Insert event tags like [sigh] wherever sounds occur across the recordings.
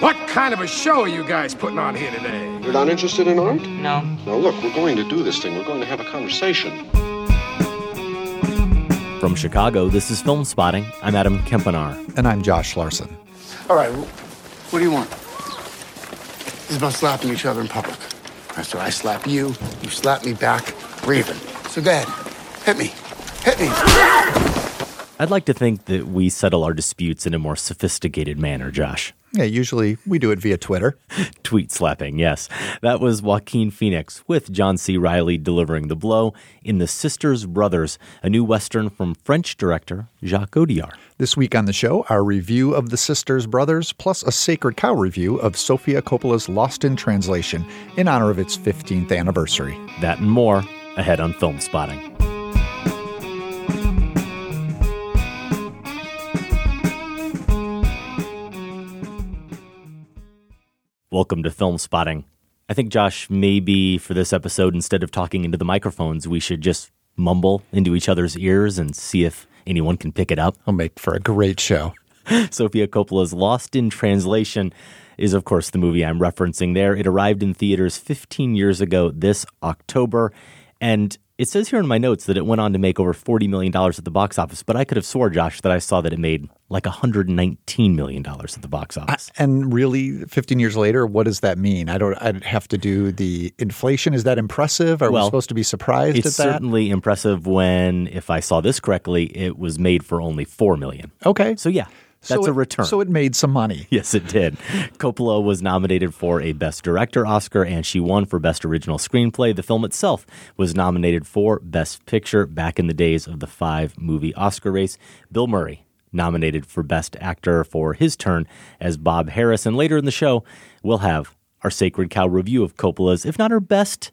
What kind of a show are you guys putting on here today? You're not interested in art? No. Now, look, we're going to do this thing. We're going to have a conversation. From Chicago, this is Filmspotting. I'm Adam Kempenaar. And I'm Josh Larson. All right, what do you want? This is about slapping each other in public. So I slap you, you slap me back. We're even. So go ahead. Hit me. Hit me. I'd like to think that we settle our disputes in a more sophisticated manner, Josh. Yeah, usually we do it via Twitter. [laughs] Tweet slapping, yes. That was Joaquin Phoenix with John C. Reilly delivering the blow in The Sisters Brothers, a new Western from French director Jacques Audiard. This week on the show, our review of The Sisters Brothers, plus a Sacred Cow review of Sofia Coppola's Lost in Translation in honor of its 15th anniversary. That and more ahead on Filmspotting. Welcome to Filmspotting. I think, Josh, maybe for this episode, instead of talking into the microphones, we should just mumble into each other's ears and see if anyone can pick it up. I'll make for a great show. [laughs] Sofia Coppola's Lost in Translation is, of course, the movie I'm referencing there. It arrived in theaters 15 years ago this October. And it says here in my notes that it went on to make over $40 million at the box office, but I could have swore, Josh, that I saw that it made like $119 million at the box office. And really, 15 years later, what does that mean? I don't, I'd have to do the inflation. Is that impressive? Are Well, we supposed to be surprised It's at that? certainly impressive when, if I saw this correctly, it was made for only 4 million. Okay. So, yeah, that's So a return. So it made some money. [laughs] Yes, it did. Coppola was nominated for a Best Director Oscar, and she won for Best Original Screenplay. The film itself was nominated for Best Picture back in the days of the five movie Oscar race. Bill Murray nominated for Best Actor for his turn as Bob Harris. And later in the show, we'll have our Sacred Cow review of Coppola's, if not her best,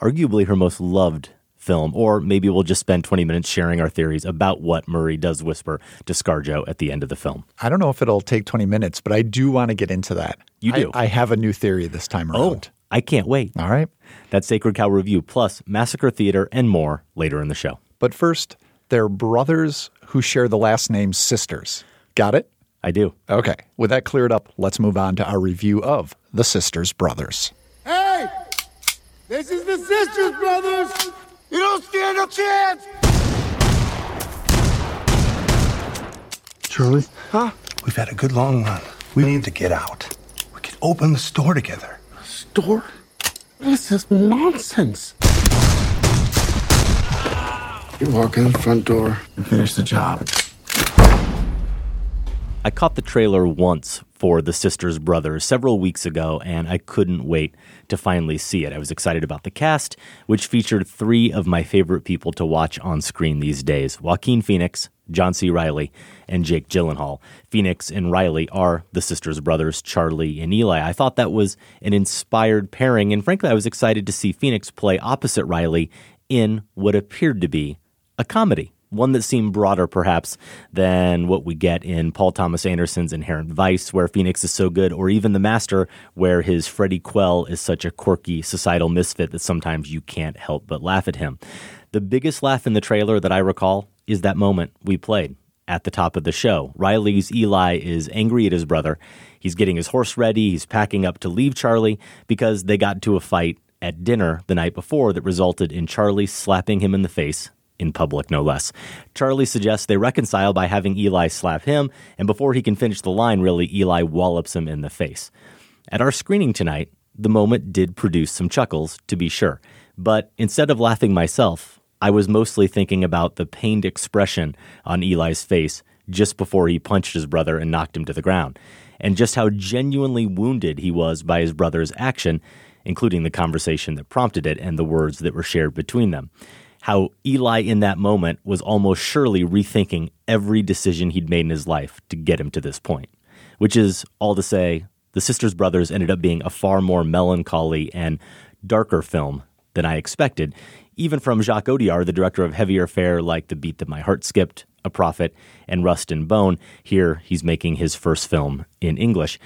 arguably her most loved film, or maybe we'll just spend 20 minutes sharing our theories about what Murray does whisper to Scarjo at the end of the film. I don't know if it'll take 20 minutes, but I do want to get into that. You do? I, have a new theory this time Oh, around. I can't wait. All right. That's Sacred Cow Review, plus Massacre Theater and more later in the show. But first, they're brothers who share the last name Sisters. Got it? I do. Okay. With that cleared up, let's move on to our review of The Sisters Brothers. Hey! This is the Sisters Brothers! You don't stand a chance! Charlie? Huh? We've had a good long run. We need to get out. We could open the store together. Store? This is nonsense. You walk in the front door and finish the job. I caught the trailer once for The Sisters Brothers several weeks ago, and I couldn't wait to finally see it. I was excited about the cast, which featured three of my favorite people to watch on screen these days Joaquin Phoenix, John C. Reilly, and Jake Gyllenhaal. Phoenix and Reilly are the sisters brothers, Charlie and Eli. I thought that was an inspired pairing, and frankly, I was excited to see Phoenix play opposite Reilly in what appeared to be a comedy. One that seemed broader, perhaps, than what we get in Paul Thomas Anderson's Inherent Vice, where Phoenix is so good, or even The Master, where his Freddie Quell is such a quirky societal misfit that sometimes you can't help but laugh at him. The biggest laugh in the trailer that I recall is that moment we played at the top of the show. Reilly's Eli is angry at his brother. He's getting his horse ready. He's packing up to leave Charlie because they got into a fight at dinner the night before that resulted in Charlie slapping him in the face in public, no less. Charlie suggests they reconcile by having Eli slap him, and before he can finish the line, really, Eli wallops him in the face. At our screening tonight, the moment did produce some chuckles, to be sure. But instead of laughing myself, I was mostly thinking about the pained expression on Eli's face just before he punched his brother and knocked him to the ground, and just how genuinely wounded he was by his brother's action, including the conversation that prompted it and the words that were shared between them. How Eli in that moment was almost surely rethinking every decision he'd made in his life to get him to this point, which is all to say, the Sisters Brothers ended up being a far more melancholy and darker film than I expected, even from Jacques Audiard, the director of heavier fare like The Beat That My Heart Skipped, A Prophet, and Rust and Bone. Here, he's making his first film in English.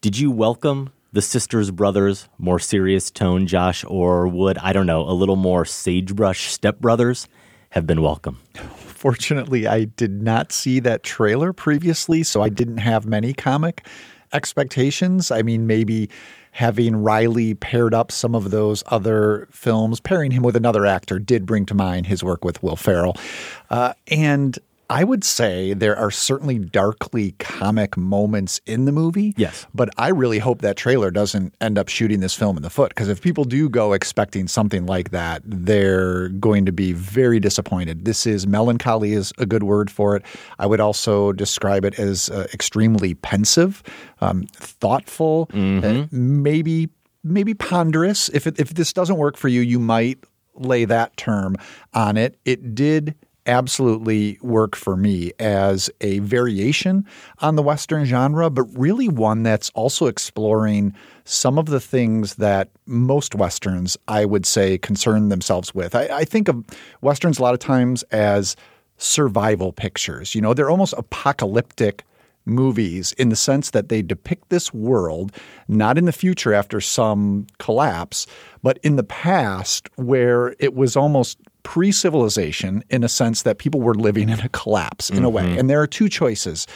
Did you welcome the Sisters Brothers more serious tone, Josh, or would, I don't know, a little more sagebrush stepbrothers have been welcome? Fortunately, I did not see that trailer previously, so I didn't have many comic expectations. I mean, maybe having Reilly paired up some of those other films, pairing him with another actor, did bring to mind his work with Will Ferrell. Uh, and I would say there are certainly darkly comic moments in the movie. Yes. But I really hope that trailer doesn't end up shooting this film in the foot because if people do go expecting something like that, they're going to be very disappointed. This is melancholy is a good word for it. I would also describe it as uh, extremely pensive, um, thoughtful, uh, maybe maybe ponderous. If it, if this doesn't work for you, you might lay that term on it. It did absolutely work for me as a variation on the Western genre, but really one that's also exploring some of the things that most Westerns, I would say, concern themselves with. I, I think of Westerns a lot of times as survival pictures. You know, they're almost apocalyptic movies in the sense that they depict this world not in the future after some collapse, but in the past where it was almost pre civilization in a sense that people were living in a collapse in a way. Mm-hmm. And there are two choices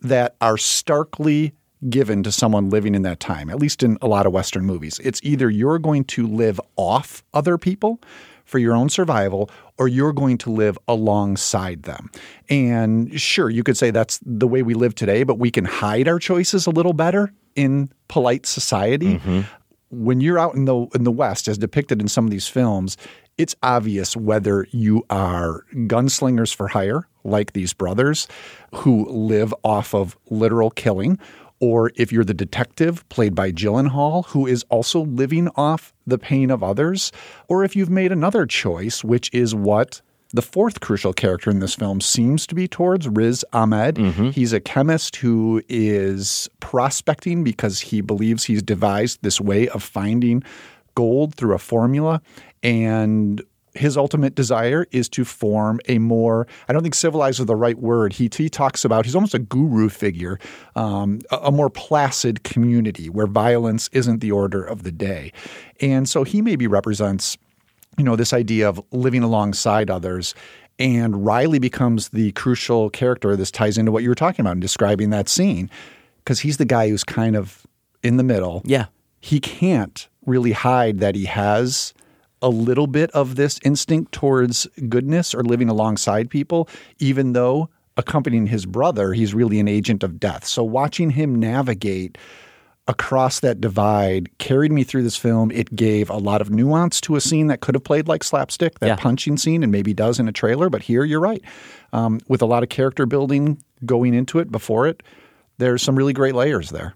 that are starkly given to someone living in that time, at least in a lot of Western movies. It's either you're going to live off other people for your own survival, or you're going to live alongside them. And sure, you could say that's the way we live today, but we can hide our choices a little better in polite society. Mm-hmm. When you're out in the in the West, as depicted in some of these films, it's obvious whether you are gunslingers for hire, like these brothers, who live off of literal killing, or if you're the detective played by Gyllenhaal, who is also living off the pain of others, or if you've made another choice, which is what the fourth crucial character in this film seems to be towards Riz Ahmed. Mm-hmm. He's a chemist who is prospecting because he believes he's devised this way of finding gold through a formula. And his ultimate desire is to form a more, I don't think civilized is the right word. He, he talks about, he's almost a guru figure, um, a, a more placid community where violence isn't the order of the day. And so he maybe represents you know, this idea of living alongside others. And Reilly becomes the crucial character. This ties into what you were talking about in describing that scene, because he's the guy who's kind of in the middle. Yeah. He can't really hide that he has a little bit of this instinct towards goodness or living alongside people, even though accompanying his brother, he's really an agent of death. So watching him navigate across that divide carried me through this film. It gave a lot of nuance to a scene that could have played like slapstick, that Yeah. punching scene, and maybe does in a trailer. But here, you're right. Um, with a lot of character building going into it before it, there's some really great layers there.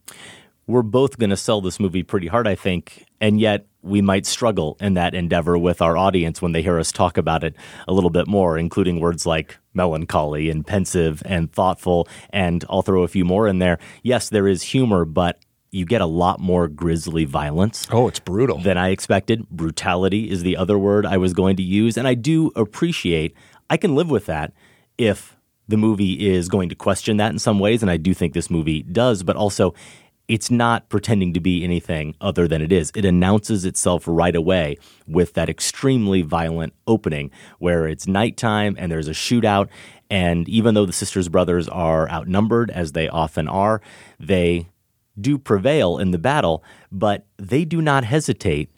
we're both going to sell this movie pretty hard, I think, and yet we might struggle in that endeavor with our audience when they hear us talk about it a little bit more, including words like melancholy and pensive and thoughtful. And I'll throw a few more in there. Yes, there is humor, but you get a lot more grisly violence Oh, it's brutal. than I expected. Brutality is the other word I was going to use. And I do appreciate, I can live with that if the movie is going to question that in some ways. And I do think this movie does, but also it's not pretending to be anything other than it is. It announces itself right away with that extremely violent opening where it's nighttime and there's a shootout. And even though the sisters brothers are outnumbered, as they often are, they do prevail in the battle, but they do not hesitate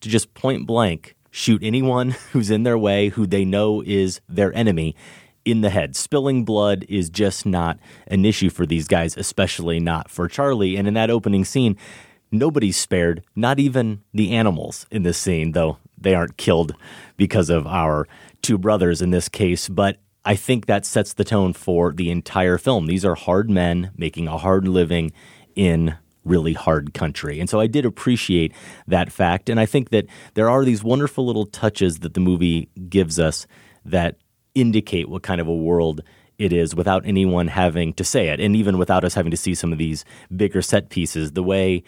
to just point blank shoot anyone [laughs] who's in their way who they know is their enemy in the head. Spilling blood is just not an issue for these guys, especially not for Charlie. And in that opening scene, nobody's spared, not even the animals in this scene, though they aren't killed because of our two brothers in this case. But I think that sets the tone for the entire film. These are hard men making a hard living in really hard country. And so I did appreciate that fact. And I think that there are these wonderful little touches that the movie gives us that indicate what kind of a world it is without anyone having to say it. And even without us having to see some of these bigger set pieces, the way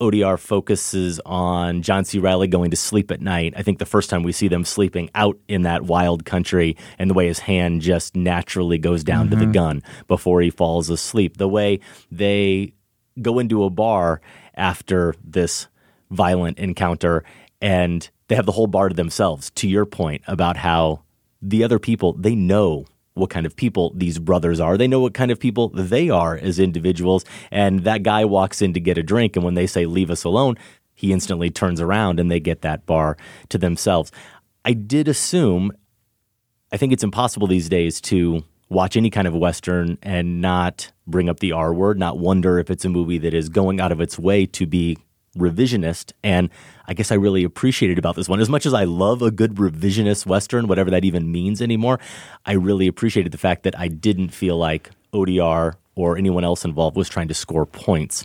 Audiard focuses on John C. Reilly going to sleep at night. I think the first time we see them sleeping out in that wild country and the way his hand just naturally goes down to the mm-hmm. gun before he falls asleep. The way they go into a bar after this violent encounter and they have the whole bar to themselves. To your point about how the other people, they know what kind of people these brothers are. They know what kind of people they are as individuals. And that guy walks in to get a drink, and when they say, leave us alone, he instantly turns around and they get that bar to themselves. I did assume, I think it's impossible these days to watch any kind of Western and not bring up the R word, not wonder if it's a movie that is going out of its way to be revisionist. And I guess I really appreciated about this one. As much as I love a good revisionist Western, whatever that even means anymore, I really appreciated the fact that I didn't feel like Audiard or anyone else involved was trying to score points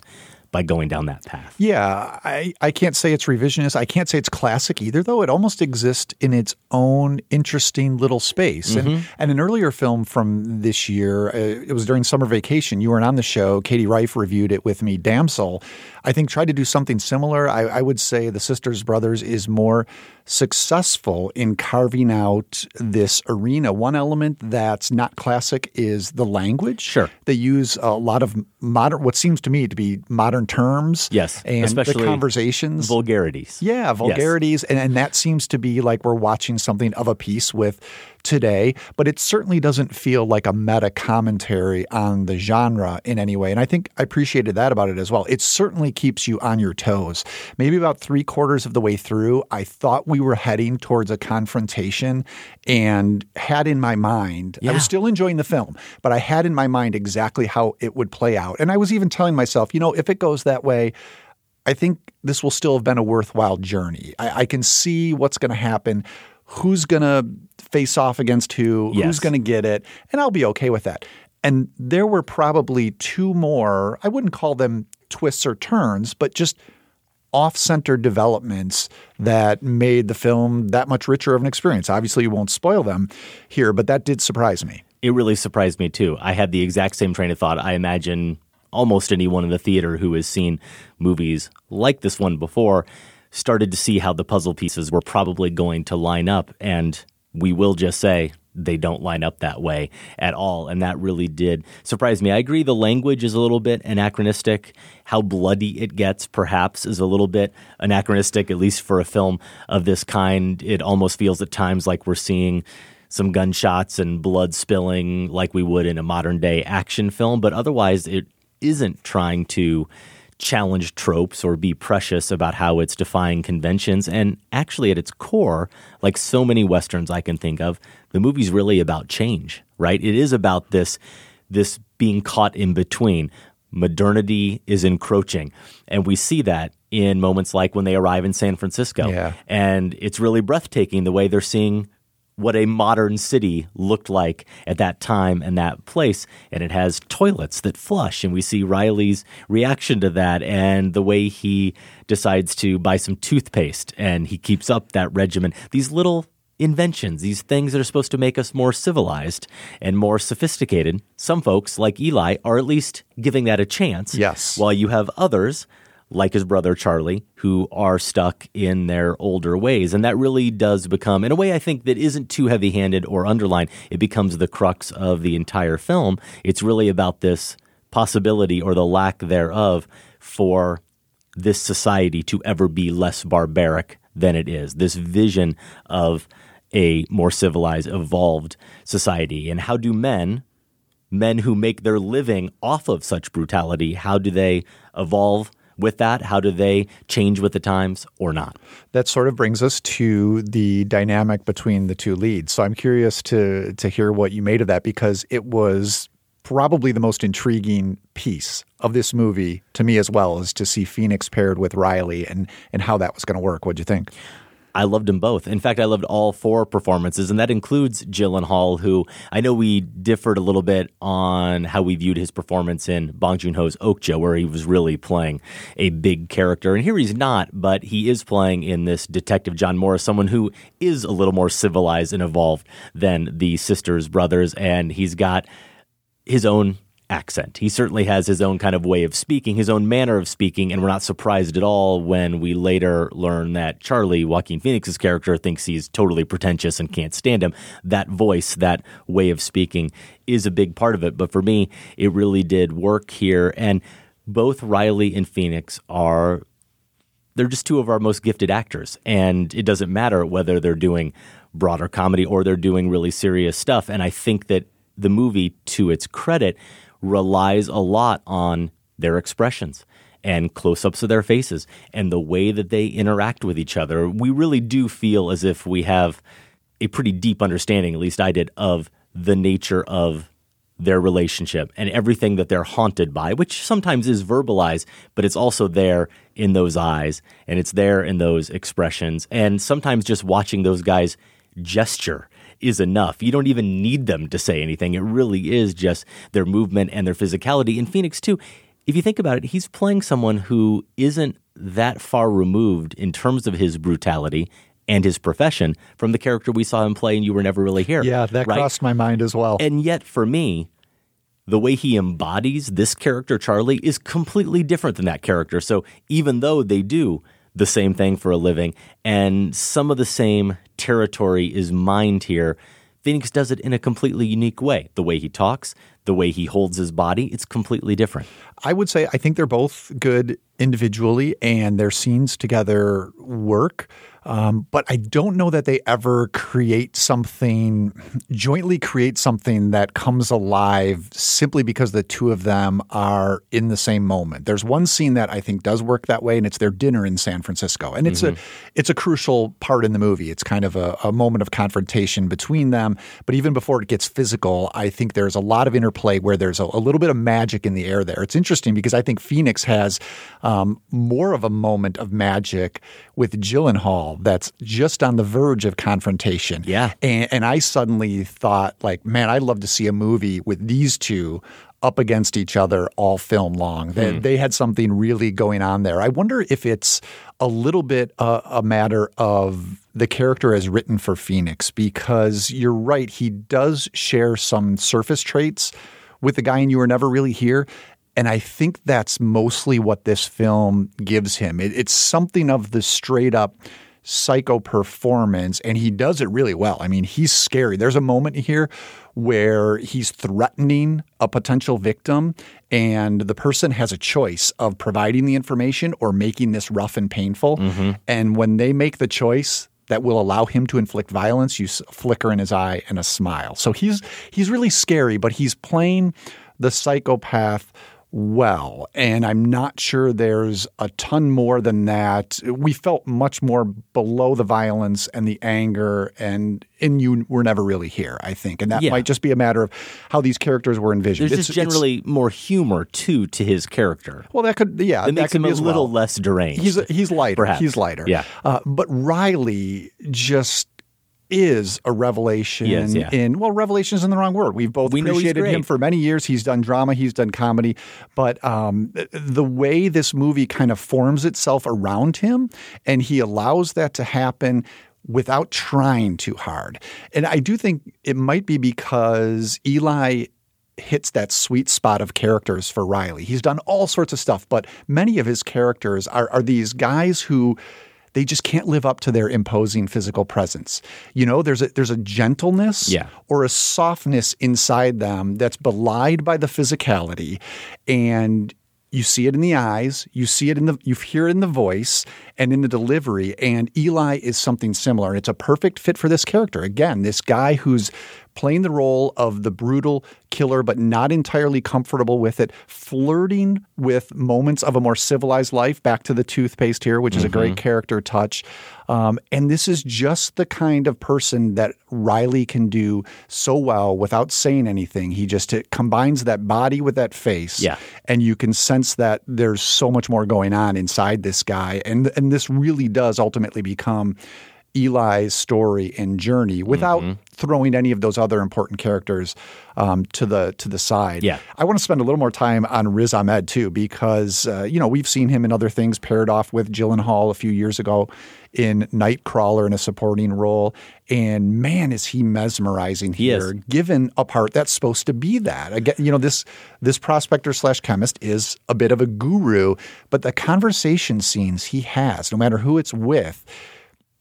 by going down that path. Yeah, I, I can't say it's revisionist. I can't say it's classic either, though. It almost exists in its own interesting little space. Mm-hmm. And, and an earlier film from this year, uh, it was during summer vacation. You weren't on the show. Katie Rife reviewed it with me. Damsel, I think, tried to do something similar. I, I would say The Sisters Brothers is more successful in carving out this arena. One element that's not classic is the language. Sure. They use a lot of modern, what seems to me to be modern terms. Yes. And especially the conversations. Vulgarities. Yeah, vulgarities. Yes. And, and that seems to be like we're watching something of a piece with today, but it certainly doesn't feel like a meta commentary on the genre in any way. And I think I appreciated that about it as well. It certainly keeps you on your toes. Maybe about three quarters of the way through, I thought we were heading towards a confrontation and had in my mind, yeah. I was still enjoying the film, but I had in my mind exactly how it would play out. And I was even telling myself, you know, if it goes that way, I think this will still have been a worthwhile journey. I, I can see what's going to happen who's going to face off against who, yes. who's going to get it, and I'll be okay with that. And there were probably two more, I wouldn't call them twists or turns, but just off center developments that made the film that much richer of an experience. Obviously, you won't spoil them here, but that did surprise me. It really surprised me too. I had the exact same train of thought. I imagine almost anyone in the theater who has seen movies like this one before started to see how the puzzle pieces were probably going to line up. And we will just say they don't line up that way at all. And that really did surprise me. I agree the language is a little bit anachronistic. How bloody it gets, perhaps, is a little bit anachronistic, at least for a film of this kind. It almost feels at times like we're seeing some gunshots and blood spilling like we would in a modern day action film, but otherwise it isn't trying to challenge tropes or be precious about how it's defying conventions. And actually, at its core, like so many westerns I can think of, the movie's really about change, right? It is about this this being caught in between. Modernity is encroaching, and we see that in moments like when they arrive in San Francisco. Yeah. And it's really breathtaking the way they're seeing what a modern city looked like at that time and that place. And it has toilets that flush. And we see Reilly's reaction to that and the way he decides to buy some toothpaste and he keeps up that regimen. These little inventions, these things that are supposed to make us more civilized and more sophisticated. Some folks, like Eli, are at least giving that a chance. Yes. While you have others like his brother Charlie, who are stuck in their older ways. And that really does become, in a way I think that isn't too heavy handed or underlined, it becomes the crux of the entire film. It's really about this possibility or the lack thereof for this society to ever be less barbaric than it is. This vision of a more civilized, evolved society. And how do men, men who make their living off of such brutality, how do they evolve? With that? How do they change with the times or not? That sort of brings us to the dynamic between the two leads. So I'm curious to to hear what you made of that because it was probably the most intriguing piece of this movie to me as well is to see Phoenix paired with Reilly and and how that was going to work. What'd you think? I loved them both. In fact, I loved all four performances, and that includes Gyllenhaal, who I know we differed a little bit on how we viewed his performance in Bong Joon Ho's Okja, where he was really playing a big character. And here he's not, but he is playing in this Detective John Morris, someone who is a little more civilized and evolved than the sisters, brothers, and he's got his own accent. He certainly has his own kind of way of speaking, his own manner of speaking, and we're not surprised at all when we later learn that Charlie, Joaquin Phoenix's character, thinks he's totally pretentious and can't stand him. That voice, that way of speaking is a big part of it. But for me, it really did work here. And both Reilly and Phoenix are they're just two of our most gifted actors. And it doesn't matter whether they're doing broader comedy or they're doing really serious stuff. And I think that the movie, to its credit, relies a lot on their expressions and close ups of their faces and the way that they interact with each other. We really do feel as if we have a pretty deep understanding, at least I did, of the nature of their relationship and everything that they're haunted by, which sometimes is verbalized, but it's also there in those eyes and it's there in those expressions. And sometimes just watching those guys gesture is enough. You don't even need them to say anything. It really is just their movement and their physicality. In Phoenix, too, if you think about it, he's playing someone who isn't that far removed in terms of his brutality and his profession from the character we saw him play and you were never really here. Yeah, that right? crossed my mind as well. And yet, for me, the way he embodies this character, Charlie, is completely different than that character. So even though they do the same thing for a living and some of the same territory is mined here, Phoenix does it in a completely unique way. The way he talks, the way he holds his body, it's completely different. I would say I think they're both good individually and their scenes together work. Um, but I don't know that they ever create something, jointly create something that comes alive simply because the two of them are in the same moment. There's one scene that I think does work that way, and it's their dinner in San Francisco, and it's mm-hmm. a it's a crucial part in the movie. It's kind of a, a moment of confrontation between them. But even before it gets physical, I think there's a lot of interplay where there's a, a little bit of magic in the air there. It's interesting because I think Phoenix has um, more of a moment of magic with Gyllenhaal that's just on the verge of confrontation. Yeah. And, and I suddenly thought, like, man, I'd love to see a movie with these two up against each other all film long. They, hmm. they had something really going on there. I wonder if it's a little bit uh, a matter of the character as written for Phoenix, because you're right, he does share some surface traits with the guy in You Were Never Really Here. And I think that's mostly what this film gives him. It, it's something of the straight up psycho performance, and he does it really well. I mean, he's scary. There's a moment here where he's threatening a potential victim, and the person has a choice of providing the information or making this rough and painful. Mm-hmm. And when they make the choice, that will allow him to inflict violence. You flicker in his eye and a smile. So he's he's really scary, but he's playing the psychopath well. And I'm not sure there's a ton more than that. We felt much more below the violence and the anger, and in you were never really here, I think. And that yeah. might just be a matter of how these characters were envisioned. There's it's, just generally it's, more humor, too, to his character. Well, that could, yeah. It makes him a little well. less deranged. He's, he's lighter. Perhaps. He's lighter. Yeah. Uh, but Reilly just is a revelation is, yeah. in well revelation is in the wrong word. We've both we appreciated him for many years. He's done drama he's done comedy but um, the way this movie kind of forms itself around him and he allows that to happen without trying too hard. And i do think it might be because eli hits that sweet spot of characters for Reilly. He's done all sorts of stuff but many of his characters are, are these guys who they just can't live up to their imposing physical presence. You know, there's a there's a gentleness yeah. or a softness inside them that's belied by the physicality and you see it in the eyes, you see it in the you hear it in the voice and in the delivery and Eli is something similar. and It's a perfect fit for this character. Again, this guy who's playing the role of the brutal killer, but not entirely comfortable with it, flirting with moments of a more civilized life. Back to the toothpaste here, which is mm-hmm. a great mm-hmm. character touch. Um, and this is just the kind of person that Reilly can do so well without saying anything. He just combines that body with that face. Yeah. And you can sense that there's so much more going on inside this guy. And, and this really does ultimately become Eli's story and journey without mm-hmm. throwing any of those other important characters um, to the to the side. Yeah, I want to spend a little more time on Riz Ahmed too because uh, you know we've seen him in other things paired off with Gyllenhaal a few years ago in Nightcrawler in a supporting role, and man, is he mesmerizing he. Given a part that's supposed to be that again, you know this this prospector slash chemist is a bit of a guru, but the conversation scenes he has, no matter who it's with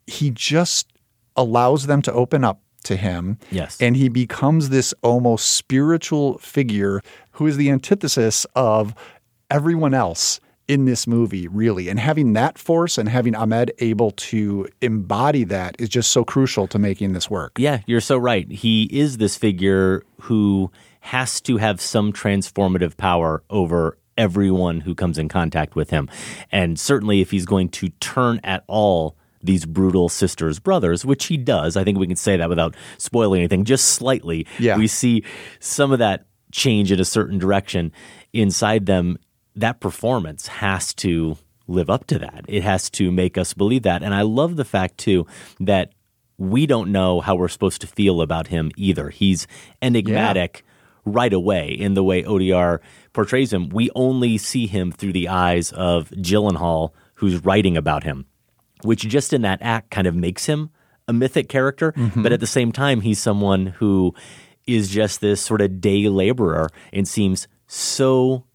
he just allows them to open up to him. Yes. And he becomes this almost spiritual figure who is the antithesis of everyone else in this movie, really. And having that force and having Ahmed able to embody that is just so crucial to making this work. Yeah, you're so right. He is this figure who has to have some transformative power over everyone who comes in contact with him. And certainly, if he's going to turn at all these brutal sisters brothers, which he does, I think we can say that without spoiling anything, just slightly. Yeah. We see some of that change in a certain direction inside them. That performance has to live up to that. It has to make us believe that. And I love the fact, too, that we don't know how we're supposed to feel about him either. He's enigmatic right away in the way Audiard portrays him. We only see him through the eyes of Gyllenhaal, who's writing about him, which just in that act kind of makes him a mythic character. Mm-hmm. But at the same time, he's someone who is just this sort of day laborer and seems so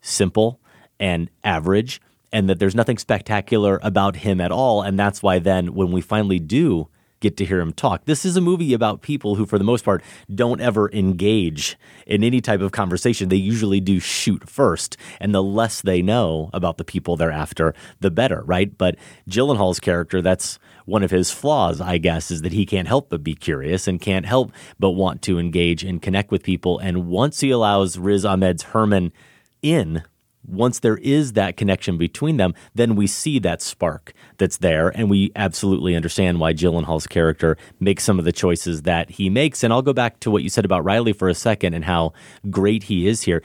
simple and average and that there's nothing spectacular about him at all and that's why then when we finally do get to hear him talk. This is a movie about people who for the most part don't ever engage in any type of conversation. They usually do shoot first and the less they know about the people they're after the better right? But Gyllenhaal's character that's one of his flaws, I guess, is that he can't help but be curious and can't help but want to engage and connect with people. And once he allows Riz Ahmed's Herman in, once there is that connection between them, then we see that spark that's there, and we absolutely understand why Gyllenhaal's character makes some of the choices that he makes. And I'll go back to what you said about Reilly for a second and how great he is here.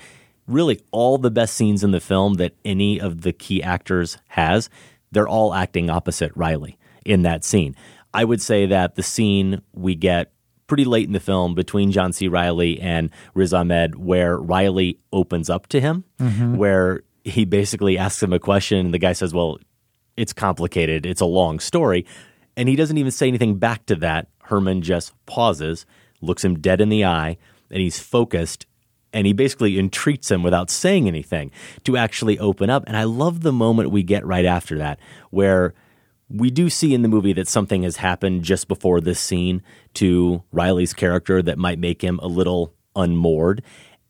Really, all the best scenes in the film that any of the key actors has, they're all acting opposite Reilly in that scene. I would say that the scene we get pretty late in the film between John C. Reilly and Riz Ahmed, where Reilly opens up to him, mm-hmm. where he basically asks him a question, and the guy says, Well, it's complicated, it's a long story. And he doesn't even say anything back to that. Herman just pauses, looks him dead in the eye, and he's focused. And he basically entreats him without saying anything to actually open up. And I love the moment we get right after that, where we do see in the movie that something has happened just before this scene to Reilly's character that might make him a little unmoored.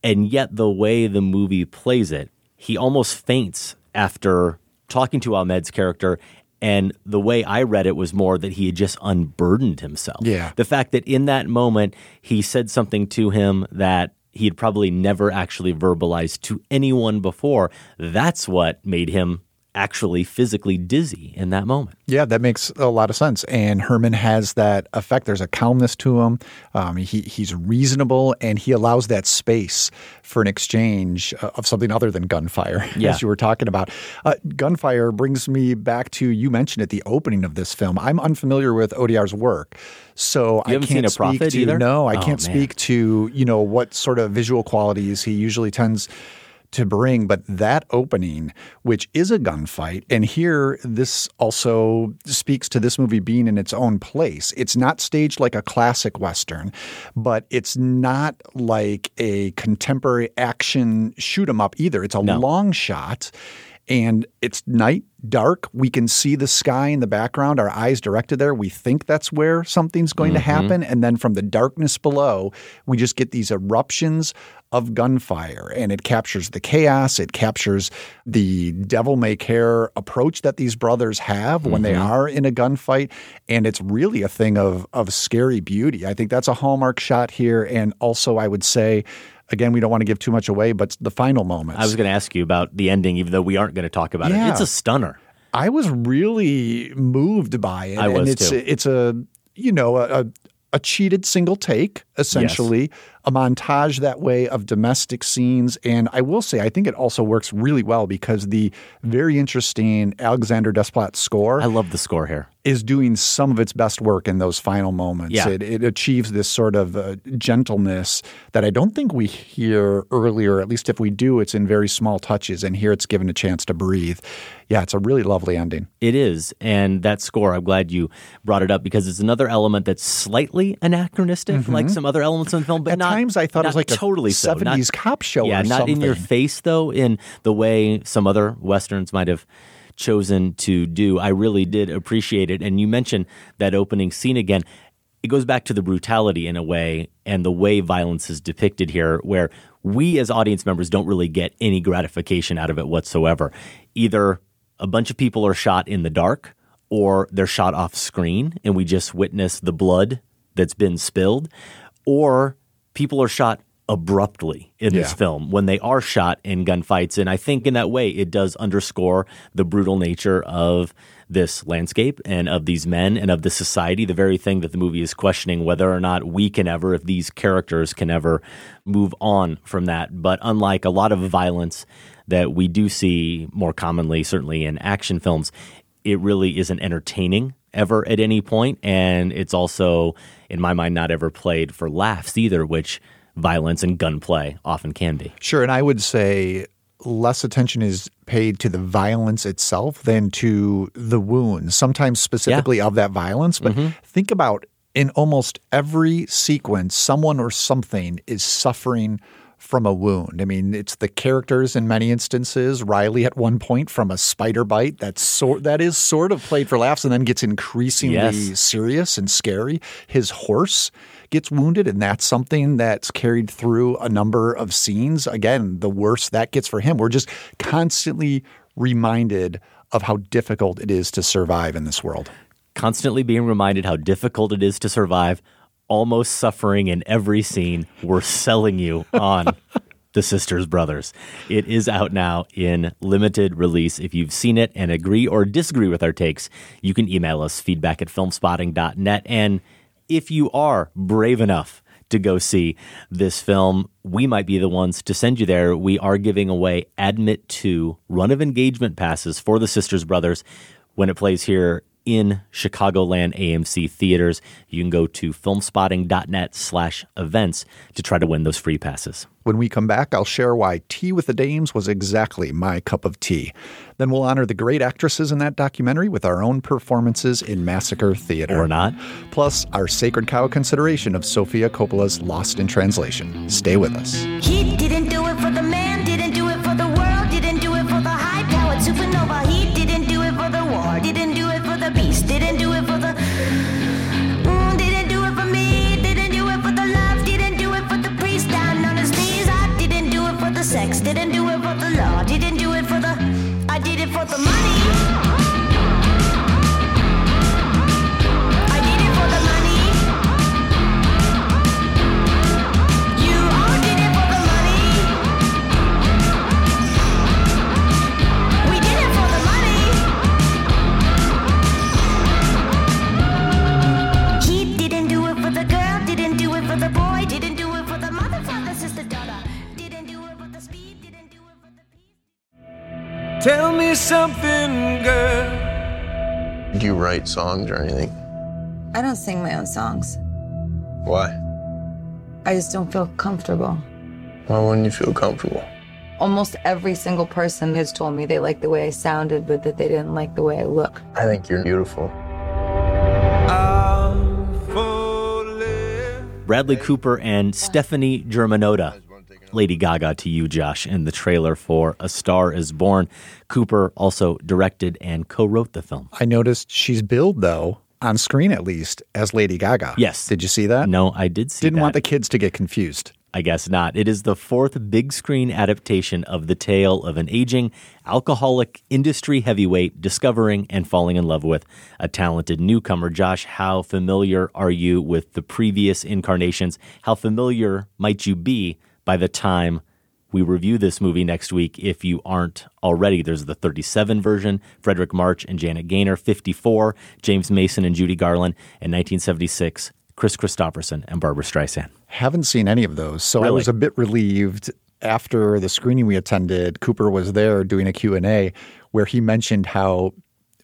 And yet, the way the movie plays it, he almost faints after talking to Ahmed's character. And the way I read it was more that he had just unburdened himself. Yeah. The fact that in that moment, he said something to him that he had probably never actually verbalized to anyone before, that's what made him actually physically dizzy in that moment. Yeah, that makes a lot of sense. And Herman has that effect. There's a calmness to him. Um, he he's reasonable, and he allows that space for an exchange uh, of something other than gunfire, [laughs] Yeah. as you were talking about. Uh, gunfire brings me back to you mentioned at the opening of this film. I'm unfamiliar with Audiard's work, so I can't speak to either? no, I Oh, can't man. speak to you know what sort of visual qualities he usually tends to bring, but that opening, which is a gunfight, and here this also speaks to this movie being in its own place. It's not staged like a classic Western, but it's not like a contemporary action shoot 'em up either. It's a No. long shot. And it's night, dark. We can see the sky in the background. Our eyes directed there. We think that's where something's going to mm-hmm. happen. And then from the darkness below, we just get these eruptions of gunfire. And it captures the chaos. It captures the devil may care approach that these brothers have when they mm-hmm. are in a gunfight. And it's really a thing of, of scary beauty. I think that's a hallmark shot here. And also, I would say, again, we don't want to give too much away, but the final moments. I was going to ask you about the ending, even though we aren't going to talk about it. Yeah. It's a stunner. I was really moved by it. I was and it's too. it's a you know a, a a cheated single take essentially a montage that way of domestic scenes and I will say I think it also works really well because the very interesting Alexandre Desplat score I love the score here. is doing some of its best work in those final moments. Yeah. It, it achieves this sort of uh, gentleness that I don't think we hear earlier. At least if we do, it's in very small touches, and here it's given a chance to breathe. Yeah, it's a really lovely ending. It is. And that score, I'm glad you brought it up because it's another element that's slightly anachronistic, like some other elements in the film, but Mm-hmm. At not, times, I thought it was like a totally. Not- 70s cop show Yeah, or not in your face, though, in the way some other Westerns might have chosen to do. I really did appreciate it. And you mentioned that opening scene again. it goes back to the brutality in a way and the way violence is depicted here, where we as audience members don't really get any gratification out of it whatsoever. Either a bunch of people are shot in the dark or they're shot off screen and we just witness the blood that's been spilled, or people are shot abruptly in this Yeah. film when they are shot in gunfights. And I think in that way, it does underscore the brutal nature of this landscape and of these men and of the society, the very thing that the movie is questioning whether or not we can ever, if these characters can ever move on from that. But unlike a lot of violence that we do see more commonly, certainly in action films, it really isn't entertaining ever at any point and it's also in my mind not ever played for laughs either which violence and gunplay often can be Sure. And I would say less attention is paid to the violence itself than to the wounds, sometimes specifically of that violence. But mm-hmm. think about in almost every sequence, someone or something is suffering from a wound. I mean, it's the characters in many instances. Riley at one point from a spider bite that's sort that is sort of played for laughs and then gets increasingly Yes. serious and scary. His horse gets wounded, and that's something that's carried through a number of scenes. Again, the worse that gets for him. We're just constantly reminded of how difficult it is to survive in this world. constantly being reminded how difficult it is to survive almost suffering in every scene we're selling you on [laughs] the sisters brothers. It is out now in limited release. If you've seen it and agree or disagree with our takes you can email us feedback at filmspotting.net and if you are brave enough to go see this film, we might be the ones to send you there. We are giving away Admit 2 run of engagement passes for the Sisters Brothers. When it plays here in Chicagoland AMC theaters. You can go to filmspotting.net slash events to try to win those free passes. When we come back, I'll share why Tea with the Dames was exactly my cup of tea. Then we'll honor the great actresses in that documentary with our own performances in Massacre Theater. Or not. Plus, our sacred cow consideration of Sofia Coppola's Lost in Translation. Stay with us. He didn't do Tell me something, girl. Do you write songs or anything? I don't sing my own songs. Why? I just don't feel comfortable. Why wouldn't you feel comfortable? Almost every single person has told me they liked the way I sounded, but that they didn't like the way I look. I think you're beautiful. Bradley Cooper and Stephanie Germanotta. Lady Gaga to you, Josh, in the trailer for A Star is Born. Cooper also directed and co wrote the film. I noticed she's billed, though, on screen at least, as Lady Gaga. Yes. Did you see that? No, I did see that. Didn't that. want the kids to get confused. I guess not. It is the fourth big screen adaptation of the tale of an aging alcoholic industry heavyweight discovering and falling in love with a talented newcomer. Josh, how familiar are you with the previous incarnations? How familiar might you be by the time we review this movie next week if you aren't already? There's the 37 version, Fredric March and Janet Gaynor, 54, James Mason and Judy Garland, and 1976, Kris Kristofferson and Barbra Streisand. Haven't seen any of those, so I was a bit relieved after the screening we attended. Cooper was there doing a Q&A where he mentioned how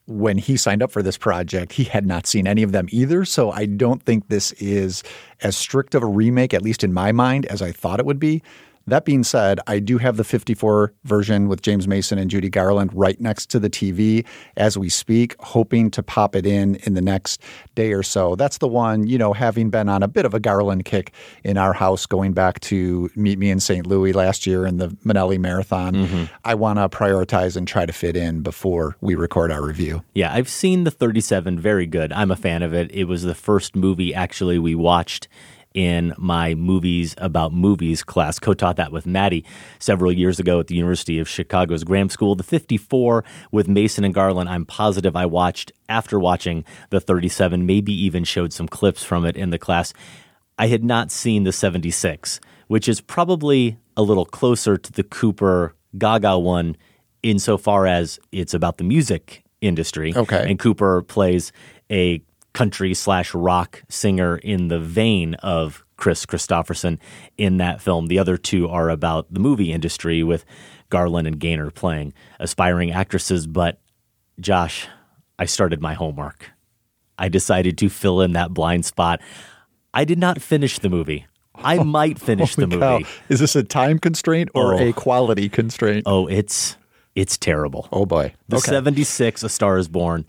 when he signed up for this project, he had not seen any of them either. So I don't think this is as strict of a remake, at least in my mind, as I thought it would be. That being said, I do have the 54 version with James Mason and Judy Garland right next to the TV as we speak, hoping to pop it in in the next day or so. That's the one, you know, having been on a bit of a Garland kick in our house going back to meet me in St. Louis last year in the Minnelli Marathon. Mm-hmm. I want to prioritize and try to fit in before we record our review. Yeah, I've seen the 37, very good. I'm a fan of it. It was the first movie actually we watched in my movies about movies class. Co taught that with Maddie several years ago at the University of Chicago's Graham School. The 54 with Mason and Garland, I'm positive I watched after watching the 37, maybe even showed some clips from it in the class. I had not seen the 76, which is probably a little closer to the Cooper Gaga one insofar as it's about the music industry. Okay. And Cooper plays a country slash rock singer in the vein of Kris Kristofferson in that film. The other two are about the movie industry with Garland and Gaynor playing aspiring actresses. But Josh, I started my homework. I decided to fill in that blind spot. I did not finish the movie. I [laughs] might finish the Holy cow. movie. Is this a time constraint or Oh. a quality constraint? Oh, it's it's terrible. Oh boy. The Okay. 76 A Star is Born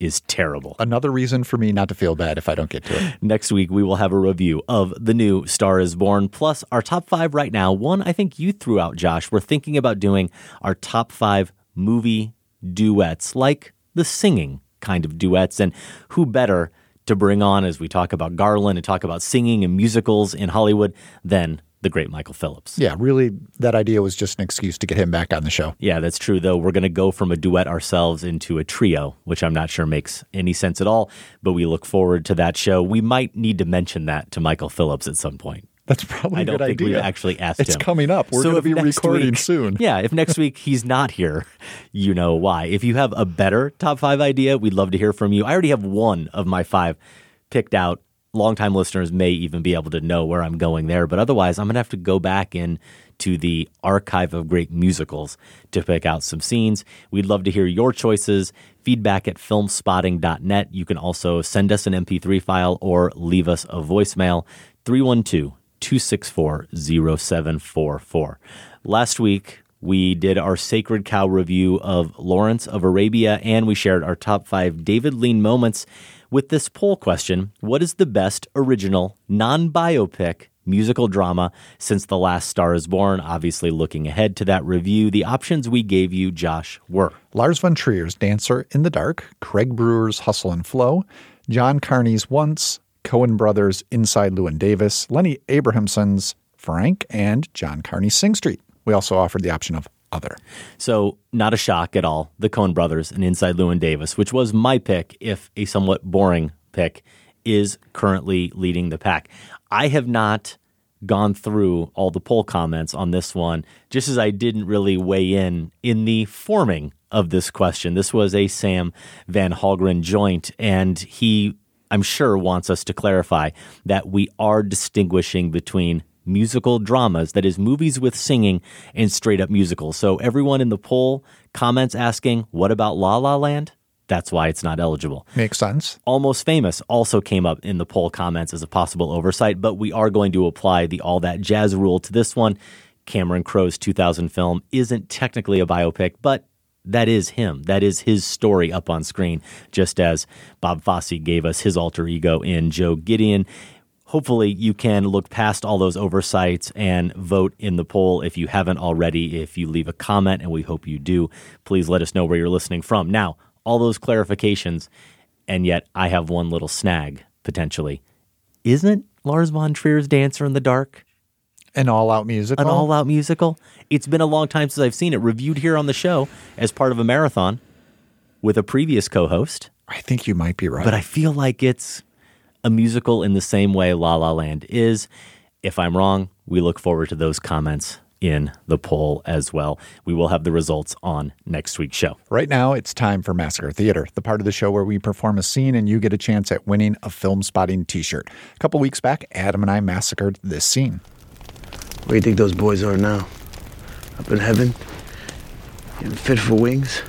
is terrible. Another reason for me not to feel bad if I don't get to it. [laughs] Next week, we will have a review of the new Star is Born, plus our top five right now. One I think you threw out, Josh. We're thinking about doing our top five movie duets, like the singing kind of duets. And who better to bring on as we talk about Garland and talk about singing and musicals in Hollywood than the great Michael Phillips? Yeah, really, that idea was just an excuse to get him back on the show. Yeah, that's true, though. We're going to go from a duet ourselves into a trio, which I'm not sure makes any sense at all, but we look forward to that show. We might need to mention that to Michael Phillips at some point. That's probably I don't think idea. we've actually asked it's him. coming up. We're So going to be recording week- soon. [laughs] Yeah, if next week he's not here, you know why. If you have a better top five idea, we'd love to hear from you. I already have one of my five picked out. Longtime listeners may even be able to know where I'm going there, but otherwise, I'm going to have to go back in to the archive of great musicals to pick out some scenes. We'd love to hear your choices. Feedback at filmspotting.net. You can also send us an MP3 file or leave us a voicemail 312 264 0744. Last week, we did our Sacred Cow review of Lawrence of Arabia, and we shared our top five David Lean moments with this poll question What is the best original, non biopic musical drama since The Last Star is Born? Obviously, looking ahead to that review, the options we gave you, Josh, were Lars von Trier's Dancer in the Dark, Craig Brewer's Hustle and Flow, John Carney's Once, Coen Brothers' Inside Llewyn Davis, Lenny Abrahamson's Frank, and John Carney's Sing Street. We also offered the option of Other. So, not a shock at all. The Coen brothers and Inside Llewyn Davis, which was my pick, if a somewhat boring pick, is currently leading the pack. I have not gone through all the poll comments on this one, just as I didn't really weigh in in the forming of this question. This was a Sam Van Hallgren joint, and he, I'm sure, wants us to clarify that we are distinguishing between musical dramas, that is, movies with singing and straight up musicals. So everyone in the poll comments asking, What about La La Land? That's why it's not eligible. Makes sense. Almost Famous also came up in the poll comments as a possible oversight, but we are going to apply the All That Jazz rule to this one. Cameron Crowe's 2000 film isn't technically a biopic, but that is him. That is his story up on screen, just as Bob Fosse gave us his alter ego in Joe Gideon. Hopefully, you can look past all those oversights and vote in the poll if you haven't already. If you leave a comment, and we hope you do, please let us know where you're listening from. Now, all those clarifications, and yet I have one little snag potentially. Isn't Lars von Trier's Dancer in the Dark An all out musical. an all out musical? It's been a long time since I've seen it. Reviewed here on the show as part of a marathon with a previous co host, I think you might be right. but I feel like it's a musical in the same way La La Land is. If I'm wrong, we look forward to those comments in the poll as well. We will have the results on next week's show. Right now, it's time for Massacre Theater, the part of the show where we perform a scene and you get a chance at winning a Filmspotting t shirt. A couple weeks back, Adam and I massacred this scene. Where do you think those boys are now? Up in heaven? Getting fit for wings?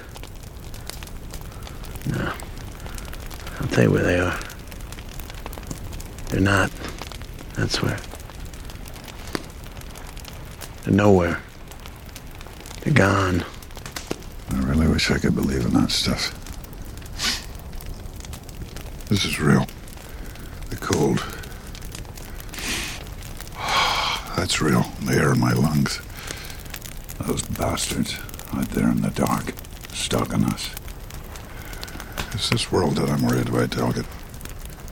No. I'll tell you where they are. They're not. That's where. They're nowhere. They're gone. I really wish I could believe in that stuff. This is real. The cold. [sighs] That's real. The air in my lungs. Those bastards out there in the dark, stalking us. It's this world that I'm worried about, Talcott.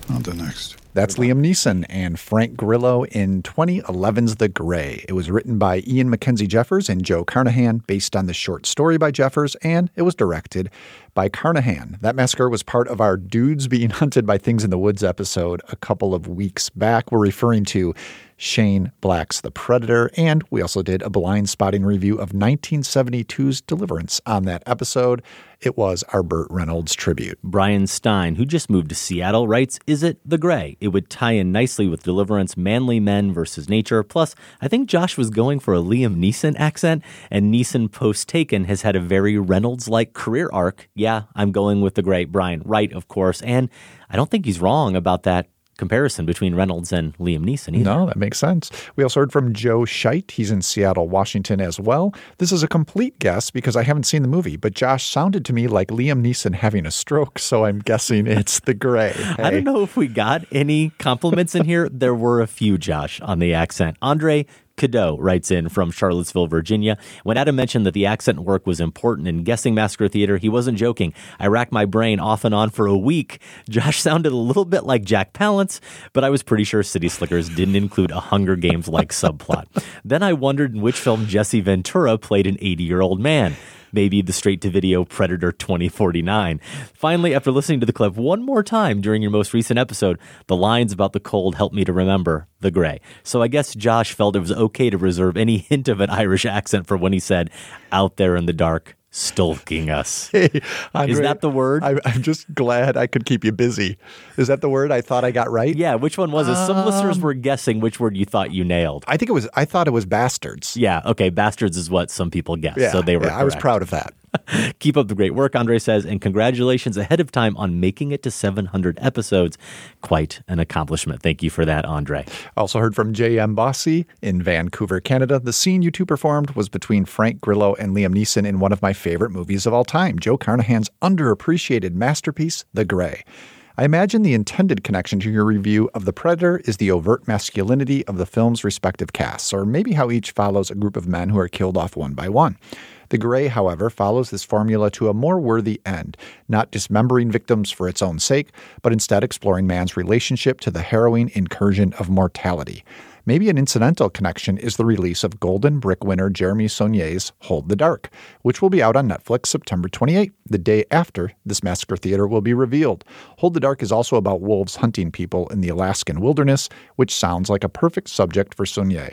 Not the next. That's Liam Neeson and Frank Grillo in 2011's The Gray. It was written by Ian Mackenzie Jeffers and Joe Carnahan, based on the short story by Jeffers, and it was directed by Carnahan. That massacre was part of our Dudes Being Hunted by Things in the Woods episode a couple of weeks back. We're referring to Shane Black's The Predator, and we also did a blind spotting review of 1972's Deliverance on that episode. It was our Burt Reynolds tribute. Brian Stein, who just moved to Seattle, writes Is it The Gray? It would tie in nicely with Deliverance, Manly Men versus Nature. Plus, I think Josh was going for a Liam Neeson accent, and Neeson post Taken has had a very Reynolds like career arc. Yeah, I'm going with The Gray. Brian, right, of course. And I don't think he's wrong about that comparison between Reynolds and Liam Neeson either. No, that makes sense. We also heard from Joe Scheit. He's in Seattle, Washington as well. This is a complete guess because I haven't seen the movie, but Josh sounded to me like Liam Neeson having a stroke, so I'm guessing it's the gray. I don't know if we got any compliments in here. There were a few, Josh, on the accent. Andre Cadeau writes in from Charlottesville, Virginia. When Adam mentioned that the accent work was important in guessing Massacre Theater, he wasn't joking. I racked my brain off and on for a week. Josh sounded a little bit like Jack Palance, but I was pretty sure City Slickers didn't include a Hunger Games like subplot. Then I wondered in which film Jesse Ventura played an 80 year old man maybe the straight to video Predator 2049. Finally, after listening to the clip one more time during your most recent episode, the lines about the cold helped me to remember the gray. So I guess Josh felt it was okay to reserve any hint of an Irish accent for when he said, out there in the dark, stalking us. [laughs] Hey, Andre, Is that the word? I, I'm just glad I could keep you busy. Is that the word I thought I got right? Yeah, which one was it? Some um, listeners were guessing which word you thought you nailed. I think it was. I thought it was bastards. Yeah, okay, bastards is what some people guessed. Yeah, so they were yeah, I was proud of that. [laughs] Keep up the great work, Andre says, and congratulations ahead of time on making it to 700 episodes. Quite an accomplishment. Thank you for that, Andre. Also heard from J.M. Bossy in Vancouver, Canada. The scene you two performed was between Frank Grillo and Liam Neeson in one of my favorite movies of all time, Joe Carnahan's underappreciated masterpiece, The Gray. I imagine the intended connection to your review of The Predator is the overt masculinity of the film's respective casts, or maybe how each follows a group of men who are killed off one by one. The Gray, however, follows this formula to a more worthy end, not dismembering victims for its own sake, but instead exploring man's relationship to the harrowing incursion of mortality. Maybe an incidental connection is the release of Golden Brick winner Jeremy Saulnier's Hold the Dark, which will be out on Netflix September 28, the day after this Massacre Theater will be revealed. Hold the Dark is also about wolves hunting people in the Alaskan wilderness, which sounds like a perfect subject for Saulnier.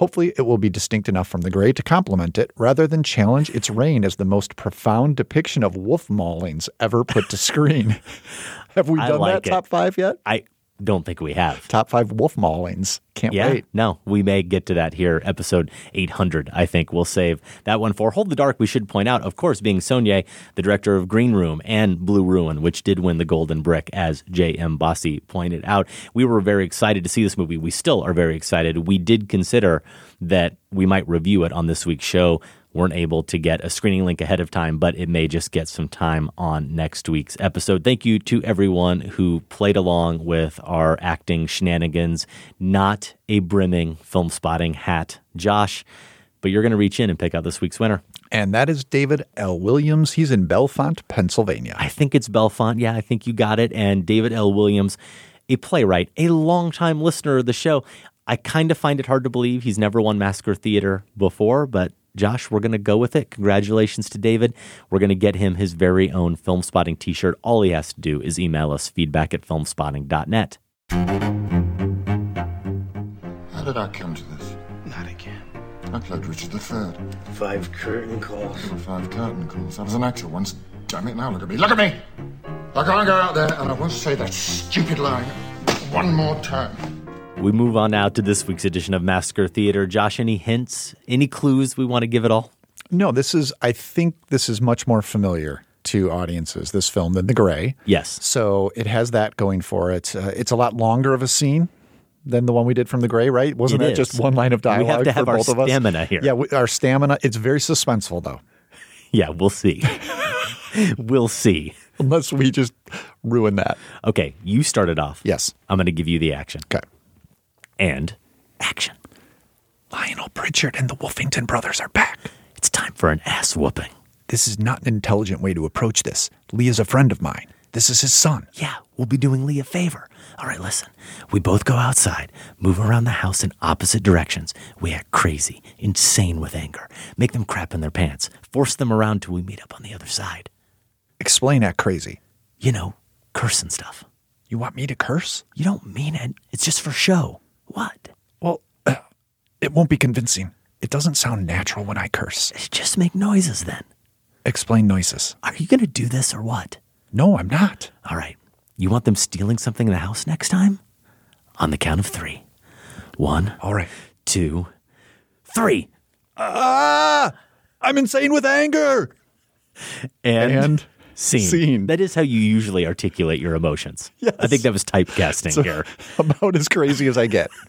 Hopefully, it will be distinct enough from The Gray to complement it, rather than challenge its reign as the most profound depiction of wolf maulings ever put to screen. [laughs] Have we done like that it. top five yet? I don't think we have. Top five wolf maulings. Can't Yeah, wait. no, we may get to that here, episode 800. I think we'll save that one for Hold the Dark. We should point out, of course, being Saulnier, the director of Green Room and Blue Ruin, which did win the Golden Brick, as J.M. Bossy pointed out. We were very excited to see this movie. We still are very excited. We did consider that we might review it on this week's show. Weren't able to get a screening link ahead of time, but it may just get some time on next week's episode. Thank you to everyone who played along with our acting shenanigans. Not a brimming Filmspotting hat, Josh, but you're going to reach in and pick out this week's winner. And that is David L. Williams. He's in Bellefonte, Pennsylvania. I think it's Bellefonte. Yeah, I think you got it. And David L. Williams, a playwright, a longtime listener of the show. I kind of find it hard to believe he's never won Massacre Theater before, but Josh, we're going to go with it. Congratulations to David. We're going to get him his very own Filmspotting t shirt. All he has to do is email us feedback at filmspotting.net. How did I come to this? Not again. I played Richard III. Five curtain calls. There were five curtain calls. I was an actor once. Damn it, now look at me. Look at me! I can't go out there and I won't say that stupid line one more time. We move on now to this week's edition of Massacre Theater. Josh, any hints, any clues we want to give it all? No, this is, I think this is much more familiar to audiences, this film, than The Gray. Yes. So it has that going for it. Uh, it's a lot longer of a scene than the one we did from the Gray, right? Wasn't It that is. just one line of dialogue? We have to have for our both of us? stamina here. Yeah, we, our stamina. It's very suspenseful, though, [laughs] Yeah, we'll see. [laughs] we'll see. unless we just ruin that. Okay, you started off. Yes. I'm going to give you the action. Okay. And action. Lionel Pritchard and the Wolfington brothers are back. It's time for an ass whooping. This is not an intelligent way to approach this. Lee is a friend of mine. This is his son. Yeah, we'll be doing Lee a favor. All right, listen. We both go outside, move around the house in opposite directions. We act crazy, insane with anger, make them crap in their pants, force them around till we meet up on the other side. Explain that crazy. You know, curse and stuff. You want me to curse? You don't mean it. It's just for show. What? Well, [clears throat] it won't be convincing. It doesn't sound natural when I curse. Just make noises then. Explain noises. Are you going to do this or what? No, I'm not. All right. You want them stealing something in the house next time? On the count of three. One, All right. two, three. Ah! I'm insane with anger. And, And scene. scene. That is how you usually articulate your emotions. Yes. I think that was typecasting So, here. [laughs] about as crazy as I get. [laughs]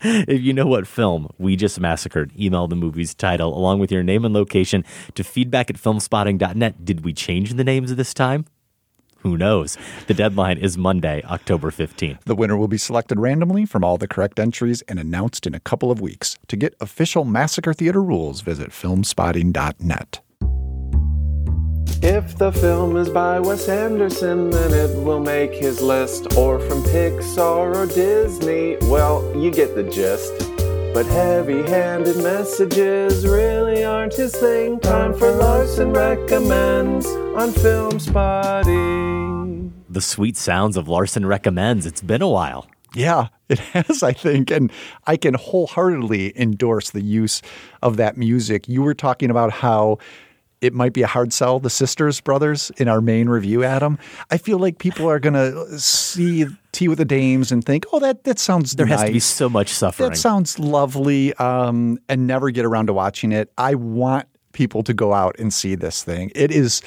If you know what film we just massacred, email the movie's title along with your name and location to feedback at filmspotting.net. Did we change the names this time? Who knows? The deadline is Monday, October 15th. The winner will be selected randomly from all the correct entries and announced in a couple of weeks. To get official Massacre Theater rules, visit filmspotting.net. If the film is by Wes Anderson, then it will make his list. Or from Pixar or Disney, well, you get the gist. But heavy handed messages really aren't his thing. Time for Larsen Recommends on Filmspotting. The sweet sounds of Larsen recommends. It's been a while. Yeah, it has, I think. And I can wholeheartedly endorse the use of that music. You were talking about how it might be a hard sell, the Sisters Brothers, in our main review, Adam. I feel like people are going to see Tea with the Dames and think, oh, that, that sounds There has to be so much suffering. That sounds lovely, um, and never get around to watching it. I want people to go out and see this thing. It is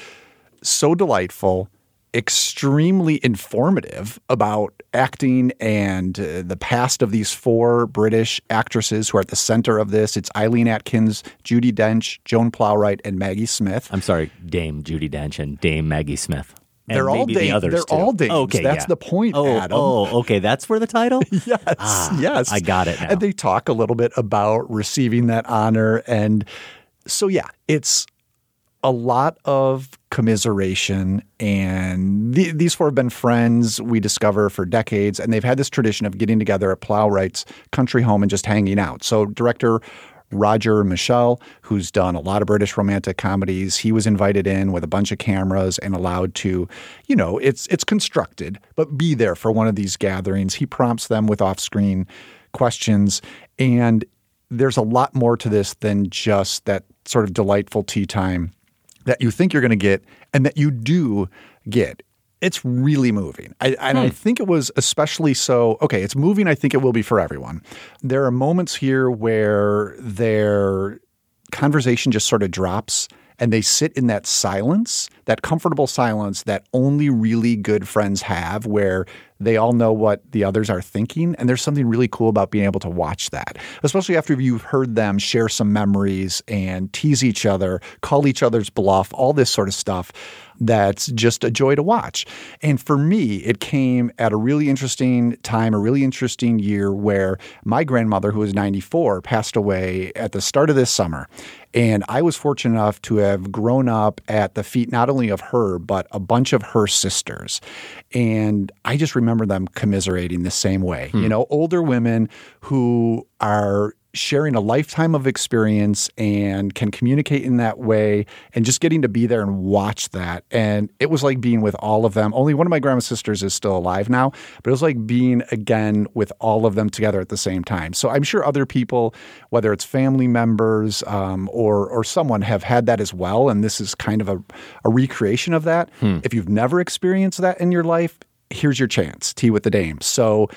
so delightful, extremely informative about acting and uh, the past of these four British actresses who are at the center of this. It's Eileen Atkins, Judi Dench, Joan Plowright, and Maggie Smith. I'm sorry, Dame Judi Dench and Dame Maggie Smith. And They're all maybe the others They're too. all dames. Okay, That's yeah. the point, Oh, Adam. oh, okay. That's for the title. [laughs] Yes, Ah, yes. I got it now. And they talk a little bit about receiving that honor. And so, yeah, it's a lot of commiseration. And the, these four have been friends, we discover, for decades. And they've had this tradition of getting together at Plowright's country home and just hanging out. So, director Roger Michell, who's done a lot of British romantic comedies. He was invited in with a bunch of cameras and allowed to, you know, it's it's constructed, but be there for one of these gatherings. He prompts them with off-screen questions and there's a lot more to this than just that sort of delightful tea time that you think you're going to get and that you do get. It's really moving. I, and I hmm. think it was especially so. Okay, it's moving. I think it will be for everyone. There are moments here where their conversation just sort of drops and they sit in that silence, that comfortable silence that only really good friends have, where they all know what the others are thinking. And there's something really cool about being able to watch that, especially after you've heard them share some memories and tease each other, call each other's bluff, all this sort of stuff. That's just a joy to watch. And for me, it came at a really interesting time, a really interesting year where my grandmother, who was 94, passed away at the start of this summer. And I was fortunate enough to have grown up at the feet not only of her, but a bunch of her sisters. And I just remember them commiserating the same way. Hmm. You know, older women who are sharing a lifetime of experience and can communicate in that way and just getting to be there and watch that. And it was like being with all of them. Only one of my grandma's sisters is still alive now, but it was like being again with all of them together at the same time. So I'm sure other people, whether it's family members um, or or someone, have had that as well. And this is kind of a, a recreation of that. If you've never experienced that in your life, here's your chance. Tea with the Dame. So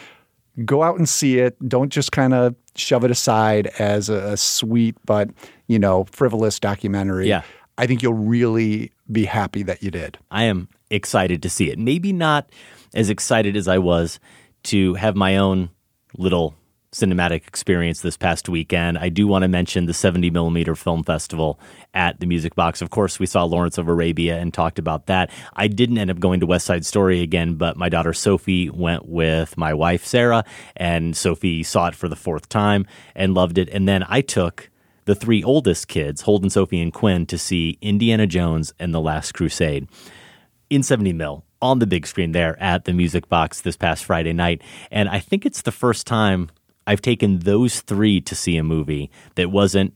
go out and see it. Don't just kind of shove it aside as a, sweet but you know frivolous documentary. Yeah. I think you'll really be happy that you did. I am excited to see it. Maybe not as excited as I was to have my own little cinematic experience this past weekend. I do want to mention the 70 millimeter film festival at the Music Box. Of course, we saw Lawrence of Arabia and talked about that. I didn't end up going to West Side Story again, but my daughter Sophie went with my wife Sarah, and Sophie saw it for the fourth time and loved it. And then I took the three oldest kids, Holden, Sophie, and Quinn, to see Indiana Jones and the Last Crusade in 70 mil on the big screen there at the Music Box this past Friday night. And I think it's the first time I've taken those three to see a movie that wasn't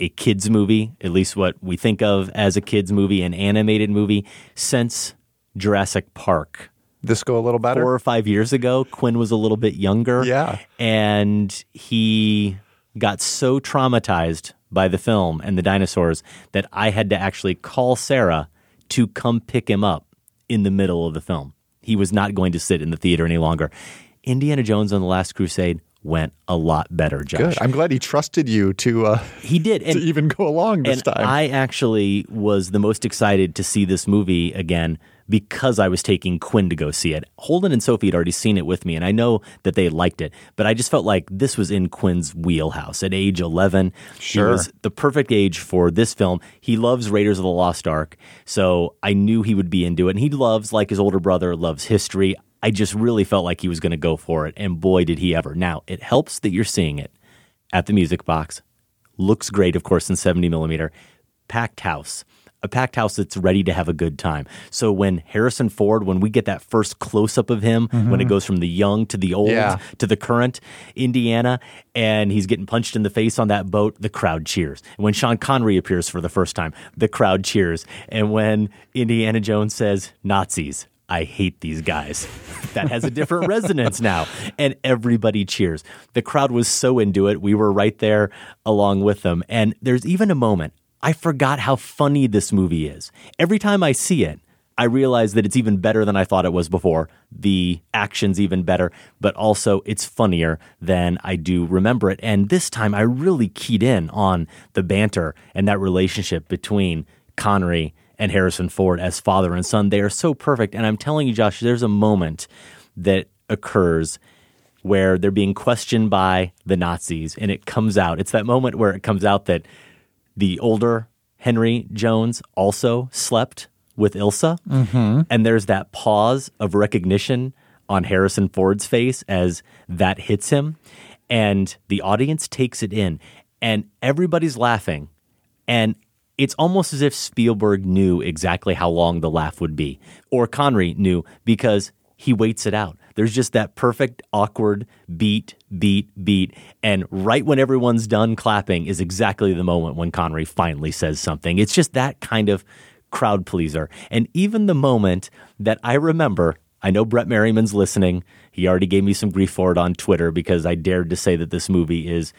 a kids movie, at least what we think of as a kids movie, an animated movie, since Jurassic Park. This go a little better. Four or five years ago, Quinn was a little bit younger. Yeah. And he got so traumatized by the film and the dinosaurs that I had to actually call Sarah to come pick him up in the middle of the film. He was not going to sit in the theater any longer. Indiana Jones on the Last Crusade went a lot better, Josh. Good. I'm glad he trusted you to. Uh, he did, to even go along this and time. I actually was the most excited to see this movie again because I was taking Quinn to go see it. Holden and Sophie had already seen it with me, and I know that they liked it, but I just felt like this was in Quinn's wheelhouse. At age 11, Sure. he was the perfect age for this film. He loves Raiders of the Lost Ark, so I knew he would be into it. And he loves, like his older brother, loves history. I just really felt like he was going to go for it, and boy, did he ever. Now, it helps that you're seeing it at the Music Box. Looks great, of course, in 70 millimeter. Packed house. A packed house that's ready to have a good time. So when Harrison Ford, when we get that first close up of him, when it Mhm. goes from the young to the old Yeah. to the current Indiana, and he's getting punched in the face on that boat, the crowd cheers. And when Sean Connery appears for the first time, the crowd cheers. And when Indiana Jones says Nazis, I hate these guys. That has a different resonance now. And everybody cheers. The crowd was so into it. We were right there along with them. And there's even a moment, I forgot how funny this movie is. Every time I see it, I realize that it's even better than I thought it was before. The action's even better, but also it's funnier than I do remember it. And this time I really keyed in on the banter and that relationship between Connery and Harrison Ford as father and son. They are so perfect. And I'm telling you, Josh, there's a moment that occurs where they're being questioned by the Nazis and it comes out. It's that moment where it comes out that the older Henry Jones also slept with Ilsa. Mhm. And there's that pause of recognition on Harrison Ford's face as that hits him. And the audience takes it in, and everybody's laughing. And it's almost as if Spielberg knew exactly how long the laugh would be, or Connery knew because he waits it out. There's just that perfect, awkward beat, beat, beat. And right when everyone's done clapping is exactly the moment when Connery finally says something. It's just that kind of crowd pleaser. And even the moment that I remember, I know Brett Merriman's listening. He already gave me some grief for it on Twitter because I dared to say that this movie is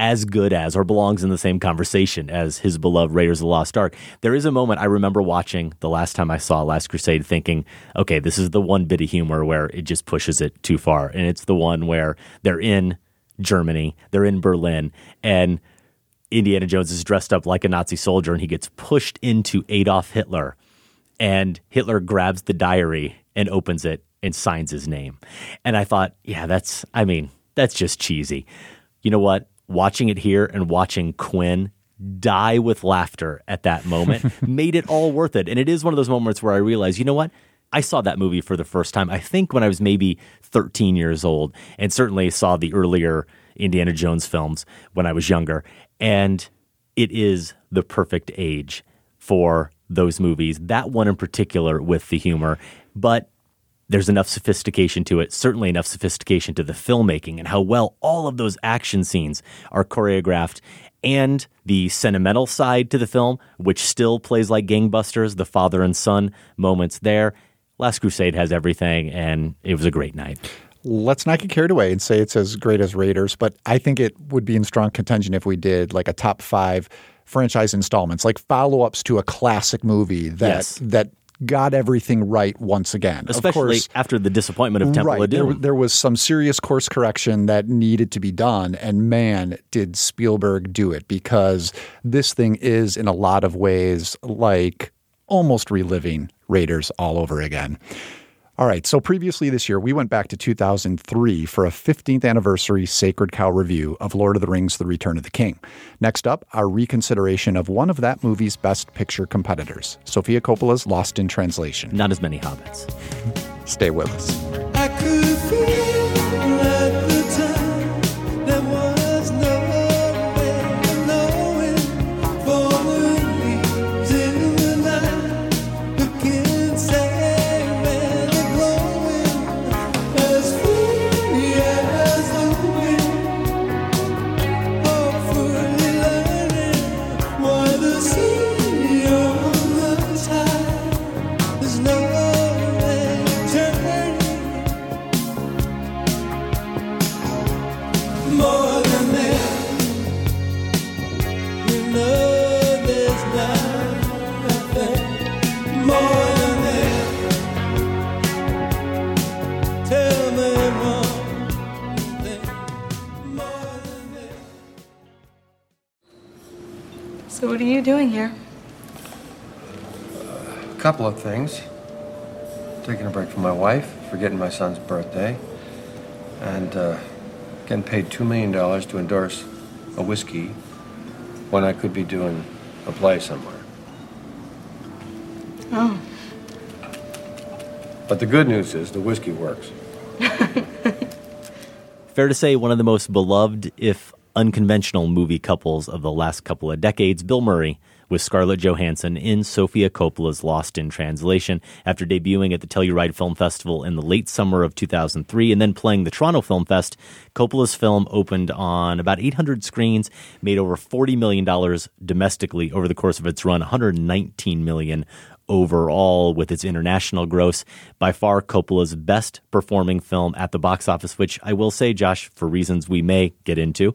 as good as or belongs in the same conversation as his beloved Raiders of the Lost Ark. There is a moment I remember watching the last time I saw Last Crusade thinking, okay, this is the one bit of humor where it just pushes it too far. And it's the one where they're in Germany, they're in Berlin, and Indiana Jones is dressed up like a Nazi soldier and he gets pushed into Adolf Hitler. And Hitler grabs the diary and opens it and signs his name. And I thought, yeah, that's, I mean, that's just cheesy. You know what? Watching it here and watching Quinn die with laughter at that moment [laughs] made it all worth it. And it is one of those moments where I realize, you know what? I saw that movie for the first time, I think when I was maybe 13 years old, and certainly saw the earlier Indiana Jones films when I was younger. And it is the perfect age for those movies, that one in particular with the humor. But there's enough sophistication to it, certainly enough sophistication to the filmmaking and how well all of those action scenes are choreographed and the sentimental side to the film, which still plays like gangbusters, the father and son moments there. Last Crusade has everything, and it was a great night. Let's not get carried away and say it's as great as Raiders, but I think it would be in strong contention if we did like a top five franchise installments, like follow ups to a classic movie that Yes. that got everything right once again. Especially course, after the disappointment of Temple right. of There, Doom. there was some serious course correction that needed to be done. And man, did Spielberg do it because this thing is, in a lot of ways, like almost reliving Raiders all over again. All right. So previously this year, we went back to 2003 for a 15th anniversary Sacred Cow review of Lord of the Rings The Return of the King. Next up, our reconsideration of one of that movie's best picture competitors, Sofia Coppola's Lost in Translation. Not as many hobbits. Stay with us. Things. Taking a break from my wife, forgetting my son's birthday, and uh, getting paid $2 million to endorse a whiskey when I could be doing a play somewhere. Oh, But the good news is the whiskey works. [laughs] Fair to say, one of the most beloved, if unconventional, movie couples of the last couple of decades, Bill Murray with Scarlett Johansson in Sofia Coppola's Lost in Translation after debuting at the Telluride Film Festival in the late summer of 2003 and then playing the Toronto Film Fest. Coppola's film opened on about 800 screens, made over $40 million domestically over the course of its run, 119 million overall with its international gross. By far, Coppola's best performing film at the box office, which I will say, Josh, for reasons we may get into,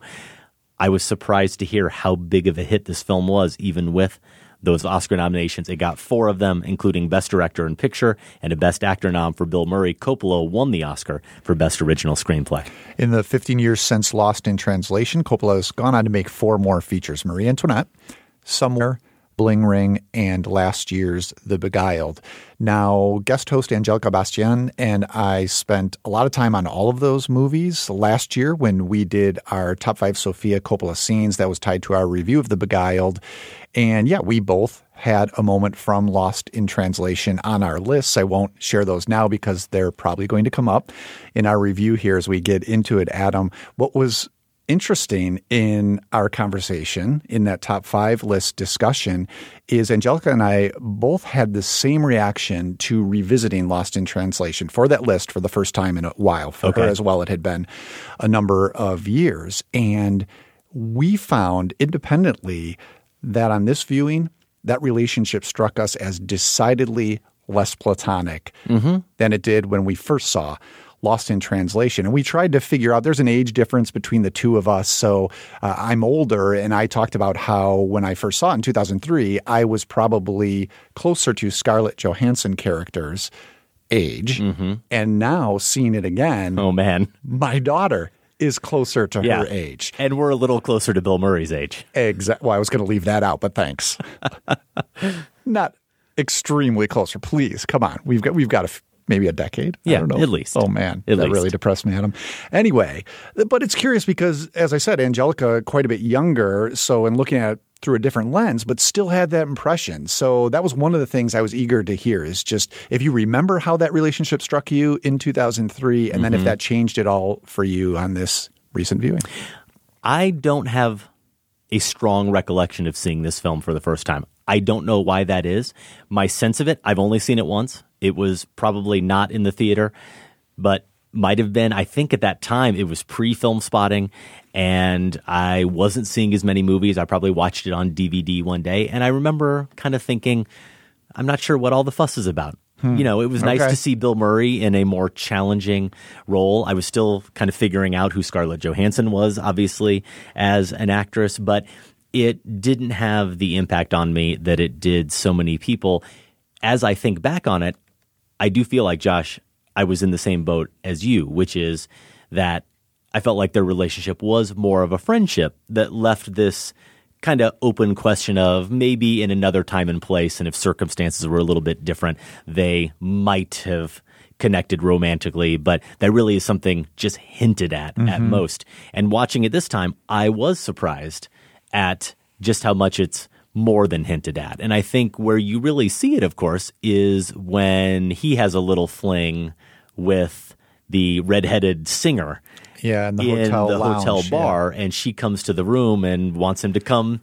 I was surprised to hear how big of a hit this film was, even with those Oscar nominations. It got four of them, including Best Director and Picture and a Best Actor nom for Bill Murray. Coppola won the Oscar for Best Original Screenplay. In the 15 years since Lost in Translation, Coppola has gone on to make four more features Marie Antoinette, Somewhere, Bling Ring, and last year's The Beguiled. Now, guest host Angelica Bastian and I spent a lot of time on all of those movies last year when we did our top five Sofia Coppola scenes that was tied to our review of The Beguiled. And yeah, we both had a moment from Lost in Translation on our lists. I won't share those now because they're probably going to come up in our review here as we get into it. Adam, what was interesting in our conversation in that top five list discussion is Angelica and I both had the same reaction to revisiting Lost in Translation for that list for the first time in a while. For Okay. her as well, it had been a number of years. And we found independently that on this viewing, that relationship struck us as decidedly less platonic Mm-hmm. than it did when we first saw Lost in Translation. And we tried to figure out there's an age difference between the two of us. So uh, I'm older, and I talked about how when I first saw it in 2003, I was probably closer to Scarlett Johansson characters age. And now seeing it again, Mm-hmm. oh man, my daughter is closer to Yeah. her age. And we're a little closer to Bill Murray's age. Exactly. Well, I was going to leave that out, but thanks. [laughs] Not extremely closer. Please, come on. We've got we've got a f- maybe a decade. I Yeah, don't know. at least. Oh man, At that least. really depressed me, Adam. Anyway, but it's curious because, as I said, Angelica quite a bit younger. So, in looking at it through a different lens, but still had that impression. So that was one of the things I was eager to hear. Is just if you remember how that relationship struck you in 2003, and then if Mhm. that changed at all for you on this recent viewing. I don't have a strong recollection of seeing this film for the first time. I don't know why that is. My sense of it, I've only seen it once. It was probably not in the theater, but might have been. I think at that time it was pre Filmspotting and I wasn't seeing as many movies. I probably watched it on DVD one day. And I remember kind of thinking, I'm not sure what all the fuss is about. Hmm. You know, it was nice Okay. to see Bill Murray in a more challenging role. I was still kind of figuring out who Scarlett Johansson was, obviously, as an actress, but it didn't have the impact on me that it did so many people. As I think back on it, I do feel like, Josh, I was in the same boat as you, which is that I felt like their relationship was more of a friendship that left this kind of open question of maybe in another time and place, and if circumstances were a little bit different, they might have connected romantically, but that really is something just hinted at at Mhm. most. And watching it this time, I was surprised at just how much it's more than hinted at. And I think where you really see it, of course, is when he has a little fling with the redheaded singer Yeah, in the in hotel the lounge, hotel yeah. bar, and she comes to the room and wants him to come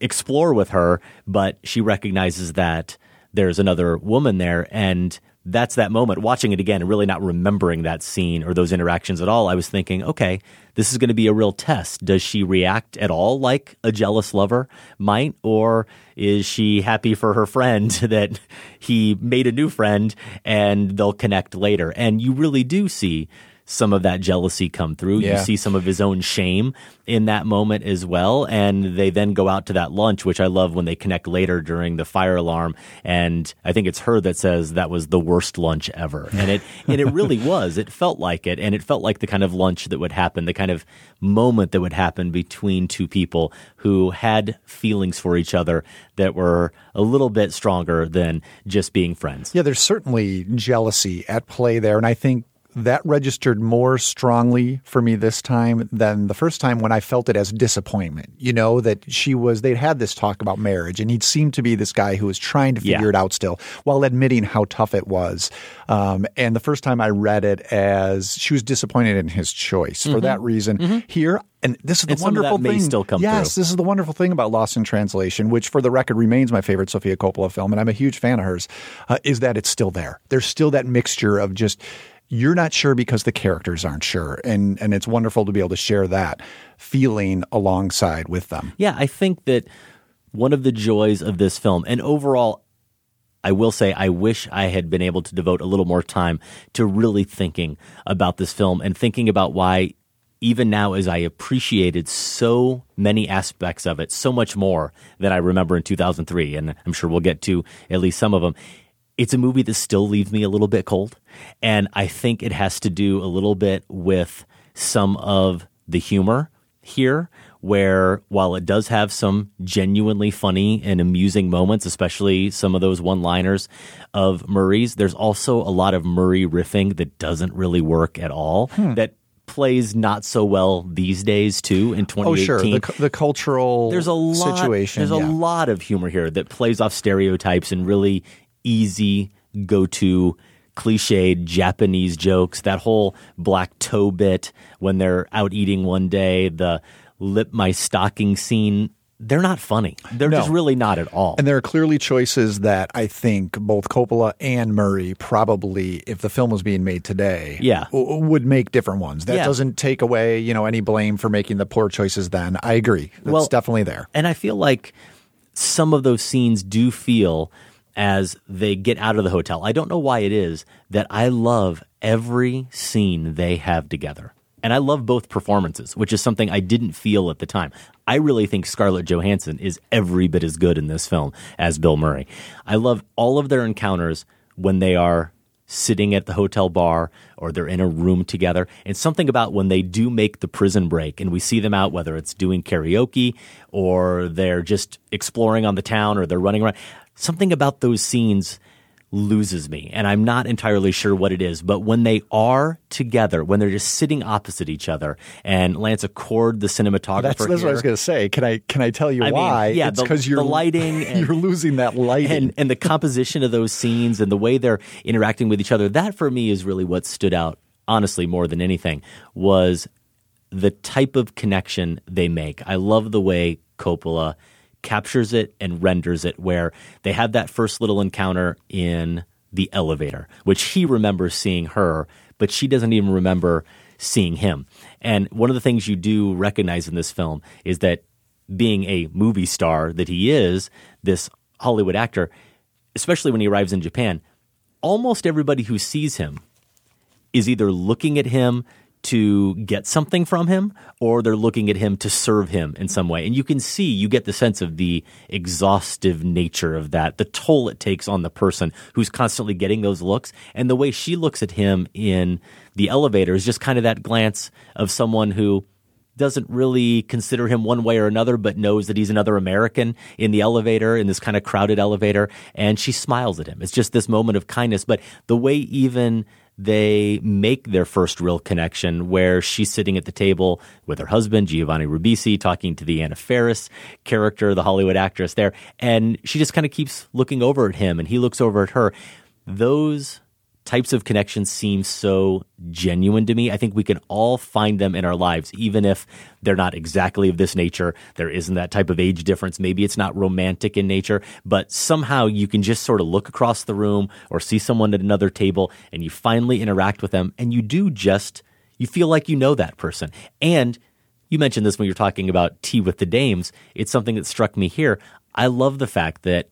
explore with her, but she recognizes that there's another woman there, and that's that moment. Watching it again and really not remembering that scene or those interactions at all, I was thinking, okay, this is going to be a real test. Does she react at all like a jealous lover might, or is she happy for her friend [laughs] that he made a new friend and they'll connect later? And you really do see some of that jealousy come through. You see some of his own shame in that moment as well. And they then go out to that lunch, which I love when they connect later during the fire alarm. And I think it's her that says that was the worst lunch ever. And it [laughs] and it really was. It felt like it. And it felt like the kind of lunch that would happen, the kind of moment that would happen between two people who had feelings for each other that were a little bit stronger than just being friends. Yeah, there's certainly jealousy at play there. And I think that registered more strongly for me this time than the first time when I felt it as disappointment. You know, that she was, they'd had this talk about marriage and he'd seemed to be this guy who was trying to figure Yeah. it out still while admitting how tough it was. Um, and the first time I read it as she was disappointed in his choice for Mhm. that reason. Here, and this is the And some of that wonderful may thing. still come yes, through. this is the wonderful thing about Lost in Translation, which for the record remains my favorite Sofia Coppola film, and I'm a huge fan of hers, uh, is that it's still there. There's still that mixture of just you're not sure because the characters aren't sure, and and it's wonderful to be able to share that feeling alongside with them. Yeah, I think that one of the joys of this film, and overall, I will say, I wish I had been able to devote a little more time to really thinking about this film and thinking about why, even now, as I appreciated so many aspects of it, so much more than I remember in 2003, and I'm sure we'll get to at least some of them. It's a movie that still leaves me a little bit cold. And I think it has to do a little bit with some of the humor here, where while it does have some genuinely funny and amusing moments, especially some of those one liners of Murray's, there's also a lot of Murray riffing that doesn't really work at all. Hmm. That plays not so well these days too in 2018 Oh, sure, the, the cultural there's a lot, situation. There's yeah. a lot of humor here that plays off stereotypes and really easy go to cliched Japanese jokes. That whole black toe bit when they're out eating one day, the lip my stocking scene. They're not funny. They're No. just really not at all. And there are clearly choices that I think both Coppola and Murray probably, if the film was being made today, Yeah. w- would make different ones. That Yeah. doesn't take away, you know, any blame for making the poor choices. Then I agree. That's Well, definitely there. And I feel like some of those scenes do feel as they get out of the hotel. I don't know why it is that I love every scene they have together. And I love both performances, which is something I didn't feel at the time. I really think Scarlett Johansson is every bit as good in this film as Bill Murray. I love all of their encounters when they are sitting at the hotel bar or they're in a room together. And something about when they do make the prison break and we see them out, whether it's doing karaoke or they're just exploring on the town or they're running around, something about those scenes loses me. And I'm not entirely sure what it is. But when they are together, when they're just sitting opposite each other, and Lance Acord, the cinematographer, That's, that's what I was going to say. Can I can I tell you I mean, why? yeah, it's because you're the lighting [laughs] and- you're losing that lighting. and and the composition of those scenes and the way they're interacting with each other that for me is really what stood out honestly more than anything was the type of connection they make i love the way coppola captures it and renders it where they have that first little encounter in the elevator which he remembers seeing her but she doesn't even remember seeing him. And one of the things you do recognize in this film is that being a movie star that he is, this Hollywood actor, especially when he arrives in Japan, almost everybody who sees him is either looking at him to get something from him or they're looking at him to serve him in some way. And you can see, you get the sense of the exhaustive nature of that, the toll it takes on the person who's constantly getting those looks. And the way she looks at him in the elevator is just kind of that glance of someone who doesn't really consider him one way or another, but knows that he's another American in the elevator, in this kind of crowded elevator. And she smiles at him. It's just this moment of kindness. But the way even they make their first real connection where she's sitting at the table with her husband, Giovanni Ribisi, talking to the Anna Faris character, the Hollywood actress there. And she just kind of keeps looking over at him and he looks over at her. Those types of connections seem so genuine to me. I think we can all find them in our lives, even if they're not exactly of this nature. There isn't that type of age difference. Maybe it's not romantic in nature, but somehow you can just sort of look across the room or see someone at another table and you finally interact with them and you do just, you feel like you know that person. And you mentioned this when you're talking about tea with the dames. It's something that struck me here. I love the fact that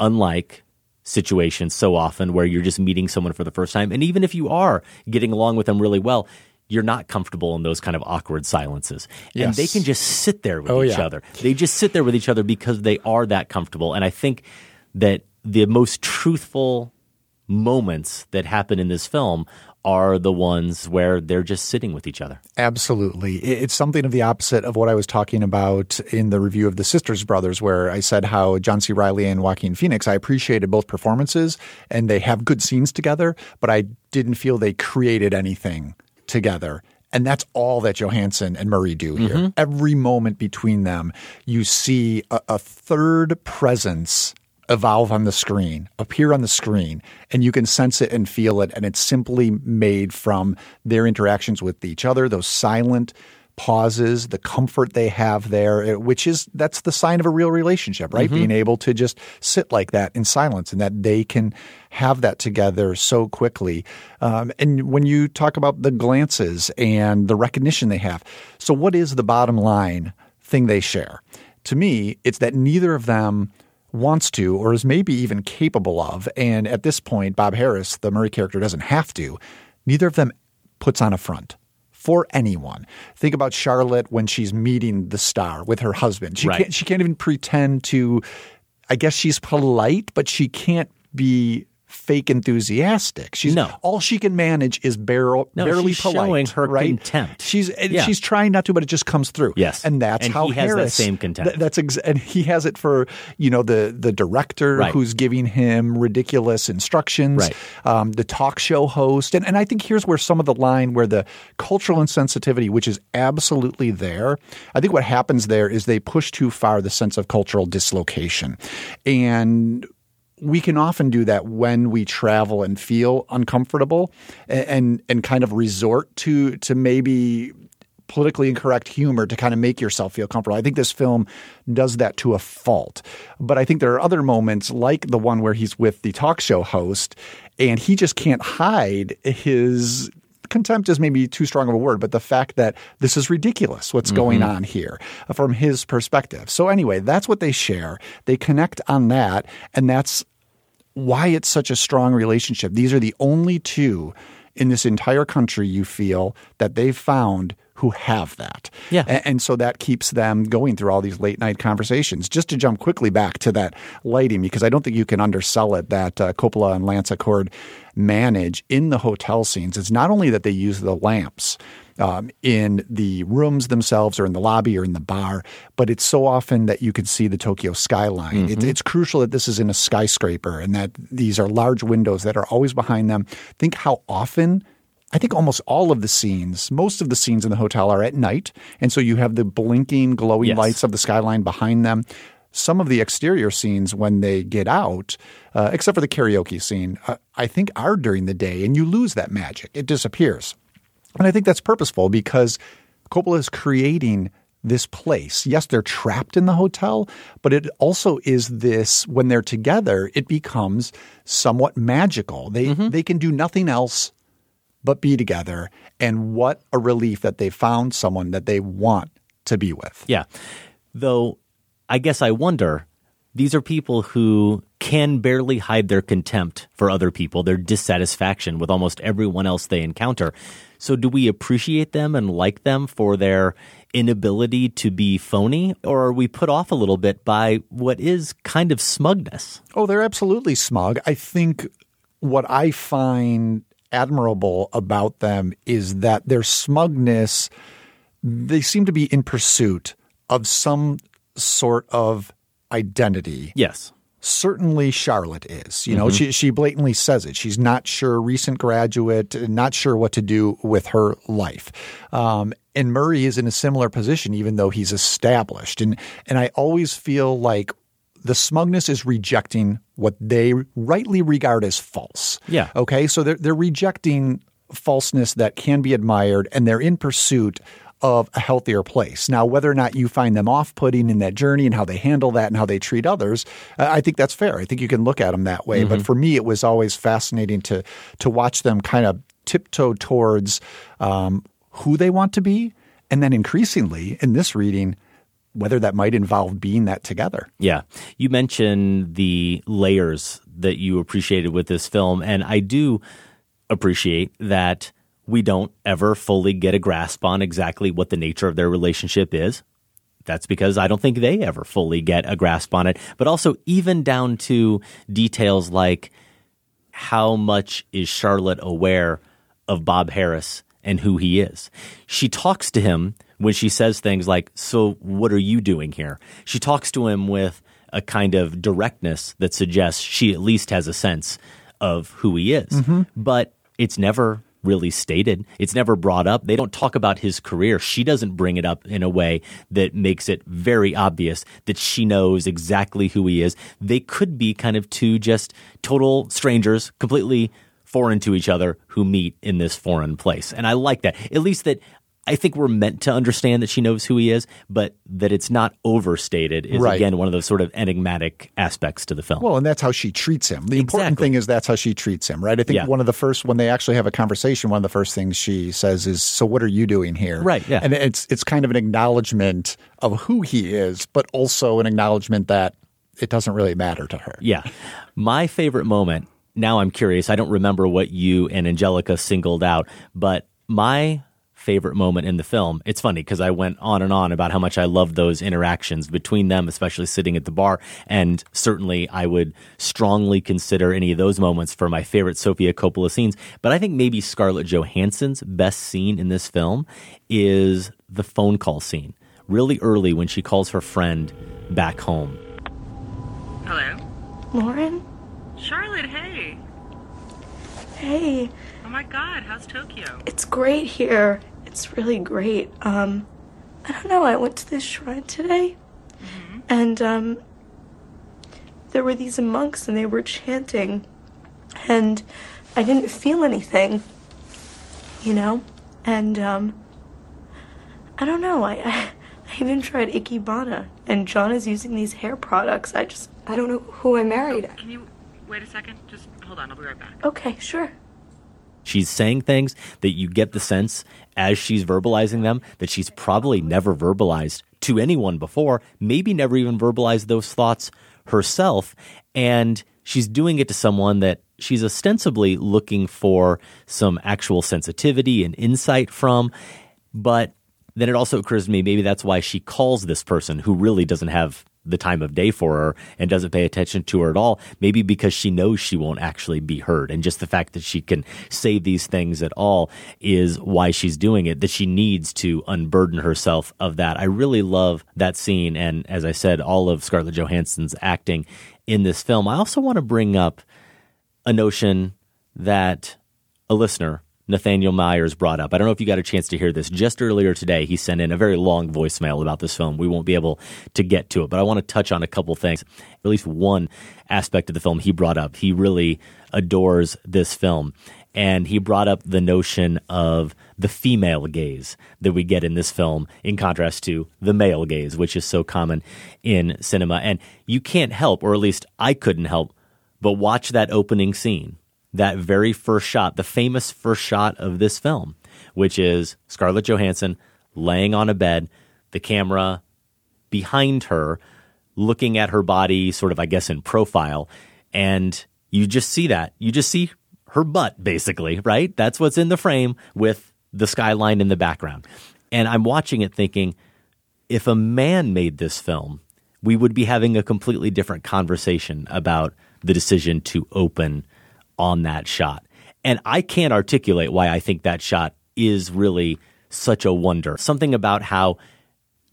unlike situations so often where you're just meeting someone for the first time. And even if you are getting along with them really well, you're not comfortable in those kind of awkward silences. And they can just sit there with Oh, each yeah. other. They just sit there with each other because they are that comfortable. And I think that the most truthful moments that happen in this film are the ones where they're just sitting with each other. Absolutely. It's something of the opposite of what I was talking about in the review of The Sisters Brothers, where I said how John C. Reilly and Joaquin Phoenix, I appreciated both performances and they have good scenes together, but I didn't feel they created anything together. And that's all that Johansson and Murray do here. Mm-hmm. Every moment between them, you see a, a third presence evolve on the screen, appear on the screen, and you can sense it and feel it. And it's simply made from their interactions with each other, those silent pauses, the comfort they have there, eh, which is that's the sign of a real relationship, right? Mhm. Being able to just sit like that in silence and that they can have that together so quickly. Um, and when you talk about the glances and the recognition they have, so what is the bottom line thing they share? To me, it's that neither of them wants to or is maybe even capable of. And at this point, Bob Harris, the Murray character, doesn't have to. Neither of them puts on a front for anyone. Think about Charlotte when she's meeting the star with her husband. She Right. can't she can't even pretend to I guess she's polite, but she can't be fake enthusiastic. She's No. all she can manage is barrel, No, barely she's polite. showing her right? contempt. She's Yeah. she's trying not to, but it just comes through. Yes. and that's And how he has that same contempt. th- that's ex- and he has it for you know the the director Right. who's giving him ridiculous instructions, Right. um, the talk show host, and and I think here's where some of the line where the cultural insensitivity, which is absolutely there, I think what happens there is they push too far the sense of cultural dislocation, and we can often do that when we travel and feel uncomfortable and and, and kind of resort to to maybe politically incorrect humor to kind of make yourself feel comfortable. I think this film does that to a fault. But I think there are other moments like the one where he's with the talk show host and he just can't hide his contempt is maybe too strong of a word, but the fact that this is ridiculous what's going Mhm. on here uh, from his perspective. So anyway, that's what they share. They connect on that and that's why it's such a strong relationship. These are the only two in this entire country you feel that they've found who have that. Yeah. A- And, so that keeps them going through all these late night conversations. Just to jump quickly back to that lighting, because I don't think you can undersell it that uh, Coppola and Lance Acord manage in the hotel scenes. It's not only that they use the lamps um, in the rooms themselves or in the lobby or in the bar, but it's so often that you can see the Tokyo skyline. It, Mhm. it's crucial that this is in a skyscraper and that these are large windows that are always behind them. Think how often. I think almost all of the scenes, most of the scenes in the hotel are at night. And so you have the blinking, glowing Yes. lights of the skyline behind them. Some of the exterior scenes, when they get out, uh, except for the karaoke scene, uh, I think are during the day, and you lose that magic. It disappears. And I think that's purposeful because Coppola is creating this place. Yes, they're trapped in the hotel, but it also is this when they're together, it becomes somewhat magical. They they can do nothing else but be together. And what a relief that they found someone that they want to be with. Yeah. Though I guess I wonder these are people who can barely hide their contempt for other people, their dissatisfaction with almost everyone else they encounter. So do we appreciate them and like them for their inability to be phony or are we put off a little bit by what is kind of smugness? Oh, they're absolutely smug. I think what I find admirable about them is that their smugness they seem to be in pursuit of some sort of identity. Yes. Certainly, Charlotte is. You know, Mhm. she she blatantly says it. She's not sure. Recent graduate, not sure what to do with her life. Um, and Murray is in a similar position, even though he's established. And and I always feel like the smugness is rejecting what they rightly regard as false. Yeah. Okay. So they're they're rejecting falseness that can be admired, and they're in pursuit of a healthier place. Now, whether or not you find them off putting in that journey and how they handle that and how they treat others, uh, I think that's fair. I think you can look at them that way. But Mhm. for me, it was always fascinating to to watch them kind of tiptoe towards um, who they want to be, and then increasingly in this reading, whether that might involve being that together. Yeah. You mentioned the layers that you appreciated with this film, and I do appreciate that we don't ever fully get a grasp on exactly what the nature of their relationship is. That's because I don't think they ever fully get a grasp on it. But also, even down to details like how much is Charlotte aware of Bob Harris and who he is. She talks to him when she says things like, So, what are you doing here? She talks to him with a kind of directness that suggests she at least has a sense of who he is. Mhm. But it's never really stated. It's never brought up. They don't talk about his career. She doesn't bring it up in a way that makes it very obvious that she knows exactly who he is. They could be kind of two just total strangers, completely foreign to each other who meet in this foreign place. And I like that. At least that I think we're meant to understand that she knows who he is, but that it's not overstated is Right. again one of those sort of enigmatic aspects to the film. Well, and that's how she treats him. The important thing is that's how she treats him, right? I think Yeah. one of the first when they actually have a conversation, one of the first things she says is, "So what are you doing here?" Right, yeah. And it's it's kind of an acknowledgement of who he is, but also an acknowledgement that it doesn't really matter to her. Yeah. My favorite moment, now I'm curious, I don't remember what you and Angelica singled out, but my favorite moment in the film, it's funny because I went on and on about how much I love those interactions between them, especially sitting at the bar. And certainly I would strongly consider any of those moments for my favorite Sofia Coppola scenes. But I think maybe Scarlett Johansson's best scene in this film is the phone call scene. Really early when she calls her friend back home. Hello? Lauren? Charlotte, hey. Hey, Oh my god, how's Tokyo? it's great here. It's really great. Um, I don't know, I went to this shrine today, and, um, there were these monks and they were chanting, and I didn't feel anything, you know? And, um, I don't know, I, I, I even tried Ikebana, and John is using these hair products. I just, I don't know who I married. Can you wait a second? Just hold on, I'll be right back. Okay, sure. She's saying things that you get the sense as she's verbalizing them that she's probably never verbalized to anyone before, maybe never even verbalized those thoughts herself. And she's doing it to someone that she's ostensibly looking for some actual sensitivity and insight from. But then it also occurs to me maybe that's why she calls this person who really doesn't have the time of day for her and doesn't pay attention to her at all. Maybe because she knows she won't actually be heard. And just the fact that she can say these things at all is why she's doing it, that she needs to unburden herself of that. I really love that scene. And as I said, all of Scarlett Johansson's acting in this film. I also want to bring up a notion that a listener, Nathaniel Myers, brought up. I don't know if you got a chance to hear this. Just earlier today, he sent in a very long voicemail about this film. We won't be able to get to it, but I want to touch on a couple things. At least one aspect of the film he brought up. He really adores this film. And he brought up the notion of the female gaze that we get in this film in contrast to the male gaze, which is so common in cinema. And you can't help, or at least I couldn't help, but watch that opening scene, that very first shot, the famous first shot of this film, which is Scarlett Johansson laying on a bed, the camera behind her, looking at her body, sort of, I guess, in profile. And you just see that. You just see her butt, basically, right? That's what's in the frame with the skyline in the background. And I'm watching it thinking, if a man made this film, we would be having a completely different conversation about the decision to open on that shot. And I can't articulate why I think that shot is really such a wonder. Something about how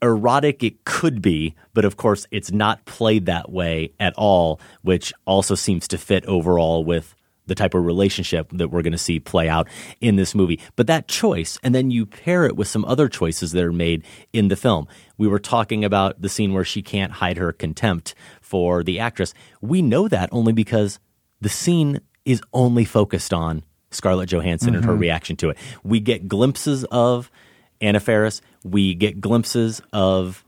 erotic it could be, but of course it's not played that way at all, which also seems to fit overall with the type of relationship that we're going to see play out in this movie. But that choice, and then you pair it with some other choices that are made in the film. We were talking about the scene where she can't hide her contempt for the actress. We know that only because the scene is only focused on Scarlett Johansson and her Mhm. reaction to it. We get glimpses of Anna Faris. We get glimpses of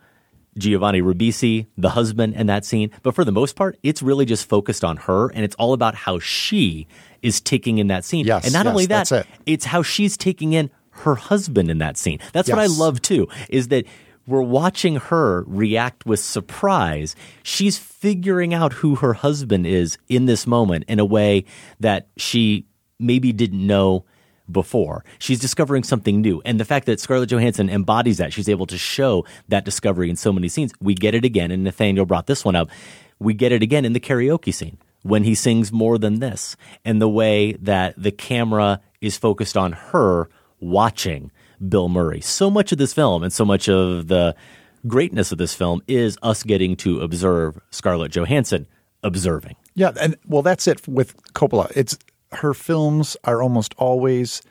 Giovanni Ribisi, the husband, in that scene. But for the most part, it's really just focused on her, and it's all about how she is taking in that scene. Yes, and not yes, only that, it. it's how she's taking in her husband in that scene. That's what I love too, is that we're watching her react with surprise. She's figuring out who her husband is in this moment in a way that she maybe didn't know before. She's discovering something new. And the fact that Scarlett Johansson embodies that, she's able to show that discovery in so many scenes. We get it again, and Nathaniel brought this one up. We get it again in the karaoke scene when he sings more than this, and the way that the camera is focused on her watching Bill Murray. So much of this film and so much of the greatness of this film is us getting to observe Scarlett Johansson observing. Yeah, and well, that's it with Coppola. It's her films are almost always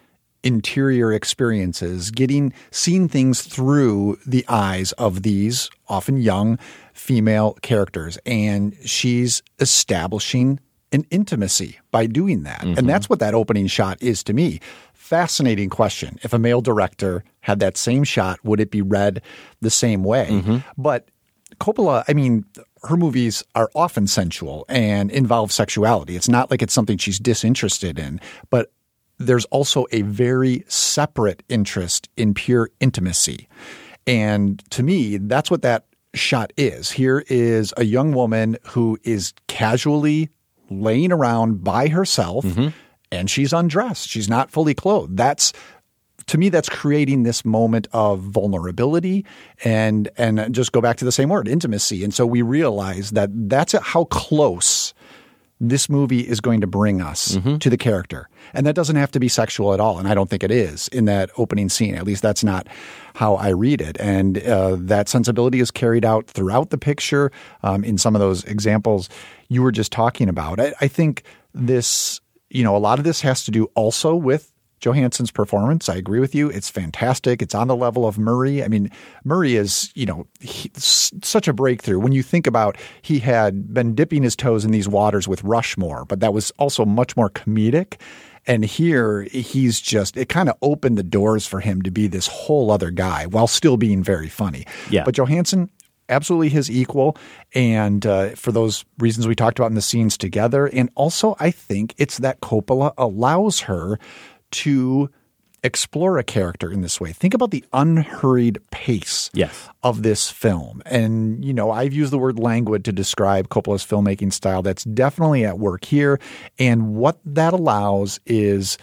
interior experiences, getting seeing things through the eyes of these often young female characters, and she's establishing an intimacy by doing that, Mhm. and that's what that opening shot is to me. Fascinating question. If a male director had that same shot, would it be read the same way? But Coppola, I mean, her movies are often sensual and involve sexuality. It's not like it's something she's disinterested in, but there's also a very separate interest in pure intimacy. And to me, that's what that shot is. Here is a young woman who is casually laying around by herself mm-hmm. and she's undressed. She's not fully clothed. That's to me that's creating this moment of vulnerability and and just go back to the same word intimacy and so we realize that that's how close this movie is going to bring us to the character. And that doesn't have to be sexual at all and i don't think it is in that opening scene. At least that's not how i read it. And uh, that sensibility is carried out throughout the picture um, in some of those examples you were just talking about. I, I think this you know a lot of this has to do also with Johansson's performance, I agree with you. It's fantastic. It's on the level of Murray. I mean, Murray is, you know, he, such a breakthrough. When you think about he had been dipping his toes in these waters with Rushmore, but that was also much more comedic. And here he's just, it kind of opened the doors for him to be this whole other guy while still being very funny. Yeah. But Johansson, absolutely his equal. And uh, for those reasons we talked about in the scenes together. And also, I think it's that Coppola allows her to explore a character in this way. Think about the unhurried pace yes. of this film. And, you know, I've used the word languid to describe Coppola's filmmaking style. That's definitely at work here. And what that allows is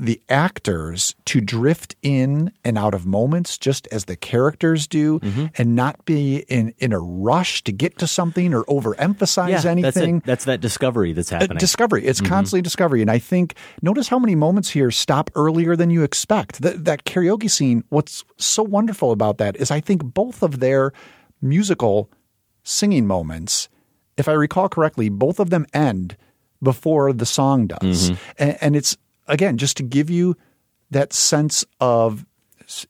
the actors to drift in and out of moments just as the characters do and not be in, in a rush to get to something or overemphasize yeah, anything. That's, that's that discovery that's Uh, happening. discovery. It's Mhm. constantly discovery. And I think, notice how many moments here stop earlier than you expect. That, that karaoke scene, what's so wonderful about that is I think both of their musical singing moments, if I recall correctly, both of them end before the song does. Mhm. And, and it's, again, just to give you that sense of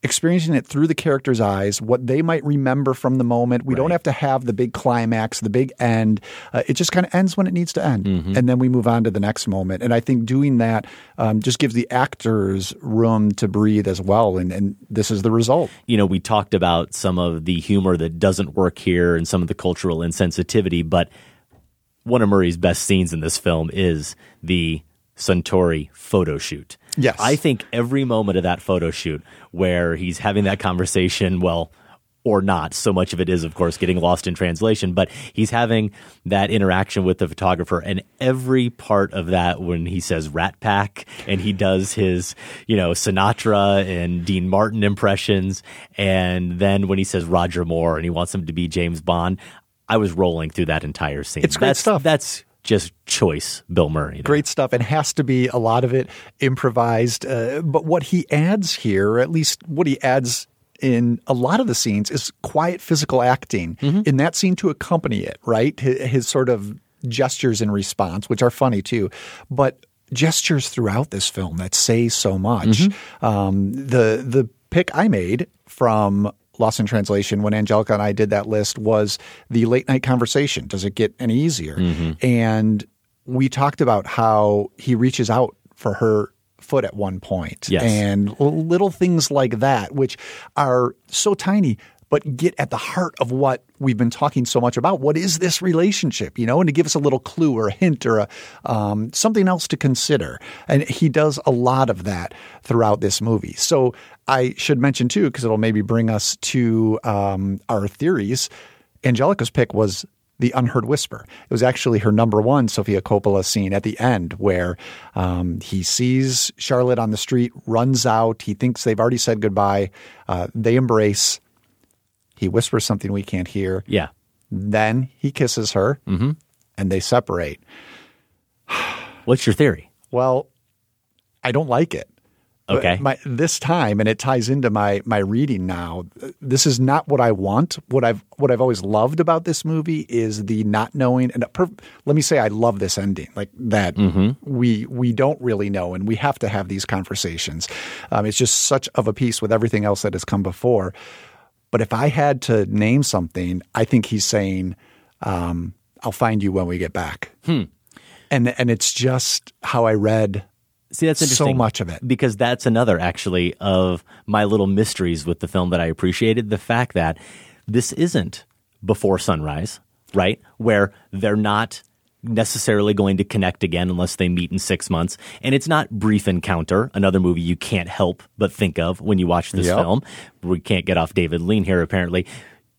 experiencing it through the character's eyes, what they might remember from the moment. We don't have to have the big climax, the big end. Uh, it just kind of ends when it needs to end. And then we move on to the next moment. And I think doing that um, just gives the actors room to breathe as well. And, and this is the result. you know, we talked about some of the humor that doesn't work here and some of the cultural insensitivity, but one of Murray's best scenes in this film is the Suntory photo shoot. Yes. I think every moment of that photo shoot where he's having that conversation, well, or not. So much of it is, of course, getting lost in translation, but he's having that interaction with the photographer and every part of that when he says Rat Pack and he does his, you know, Sinatra and Dean Martin impressions. And then when he says Roger Moore and he wants him to be James Bond, I was rolling through that entire scene. It's great that's, stuff. That's just choice Bill Murray. there. Great stuff. And has to be a lot of it improvised. Uh, but what he adds here, or at least what he adds in a lot of the scenes, is quiet physical acting in that scene to accompany it, right? His, his sort of gestures in response, which are funny too. But gestures throughout this film that say so much. Um, the the pick I made from Lost in Translation when Angelica and I did that list was the late night conversation. Does it get any easier? Mm-hmm. And we talked about how he reaches out for her foot at one point Yes. and little things like that, which are so tiny. But get at the heart of what we've been talking so much about. What is this relationship? You know, and to give us a little clue or a hint or a, um, something else to consider. And he does a lot of that throughout this movie. So I should mention too, because it'll maybe bring us to um, our theories. Angelica's pick was the unheard whisper. It was actually her number one Sofia Coppola scene at the end where um, he sees Charlotte on the street, runs out. He thinks they've already said goodbye. Uh, they embrace. He whispers something we can't hear. Yeah. Then he kisses her Mm-hmm. and they separate. What's your theory? Well, I don't like it. Okay. My, this time, and it ties into my my reading now. This is not what I want. What I've what I've always loved about this movie is the not knowing. And per, let me say, I love this ending. Like that, we we don't really know, and we have to have these conversations. Um, it's just such of a piece with everything else that has come before. But if I had to name something, I think he's saying, um, "I'll find you when we get back." Hmm. And and it's just how I read. See, that's interesting. So much of it. Because that's another, actually, of my little mysteries with the film that I appreciated. The fact that this isn't before sunrise, right? Where they're not necessarily going to connect again unless they meet in six months. And it's not Brief Encounter, another movie you can't help but think of when you watch this Yep. film. We can't get off David Lean here, apparently.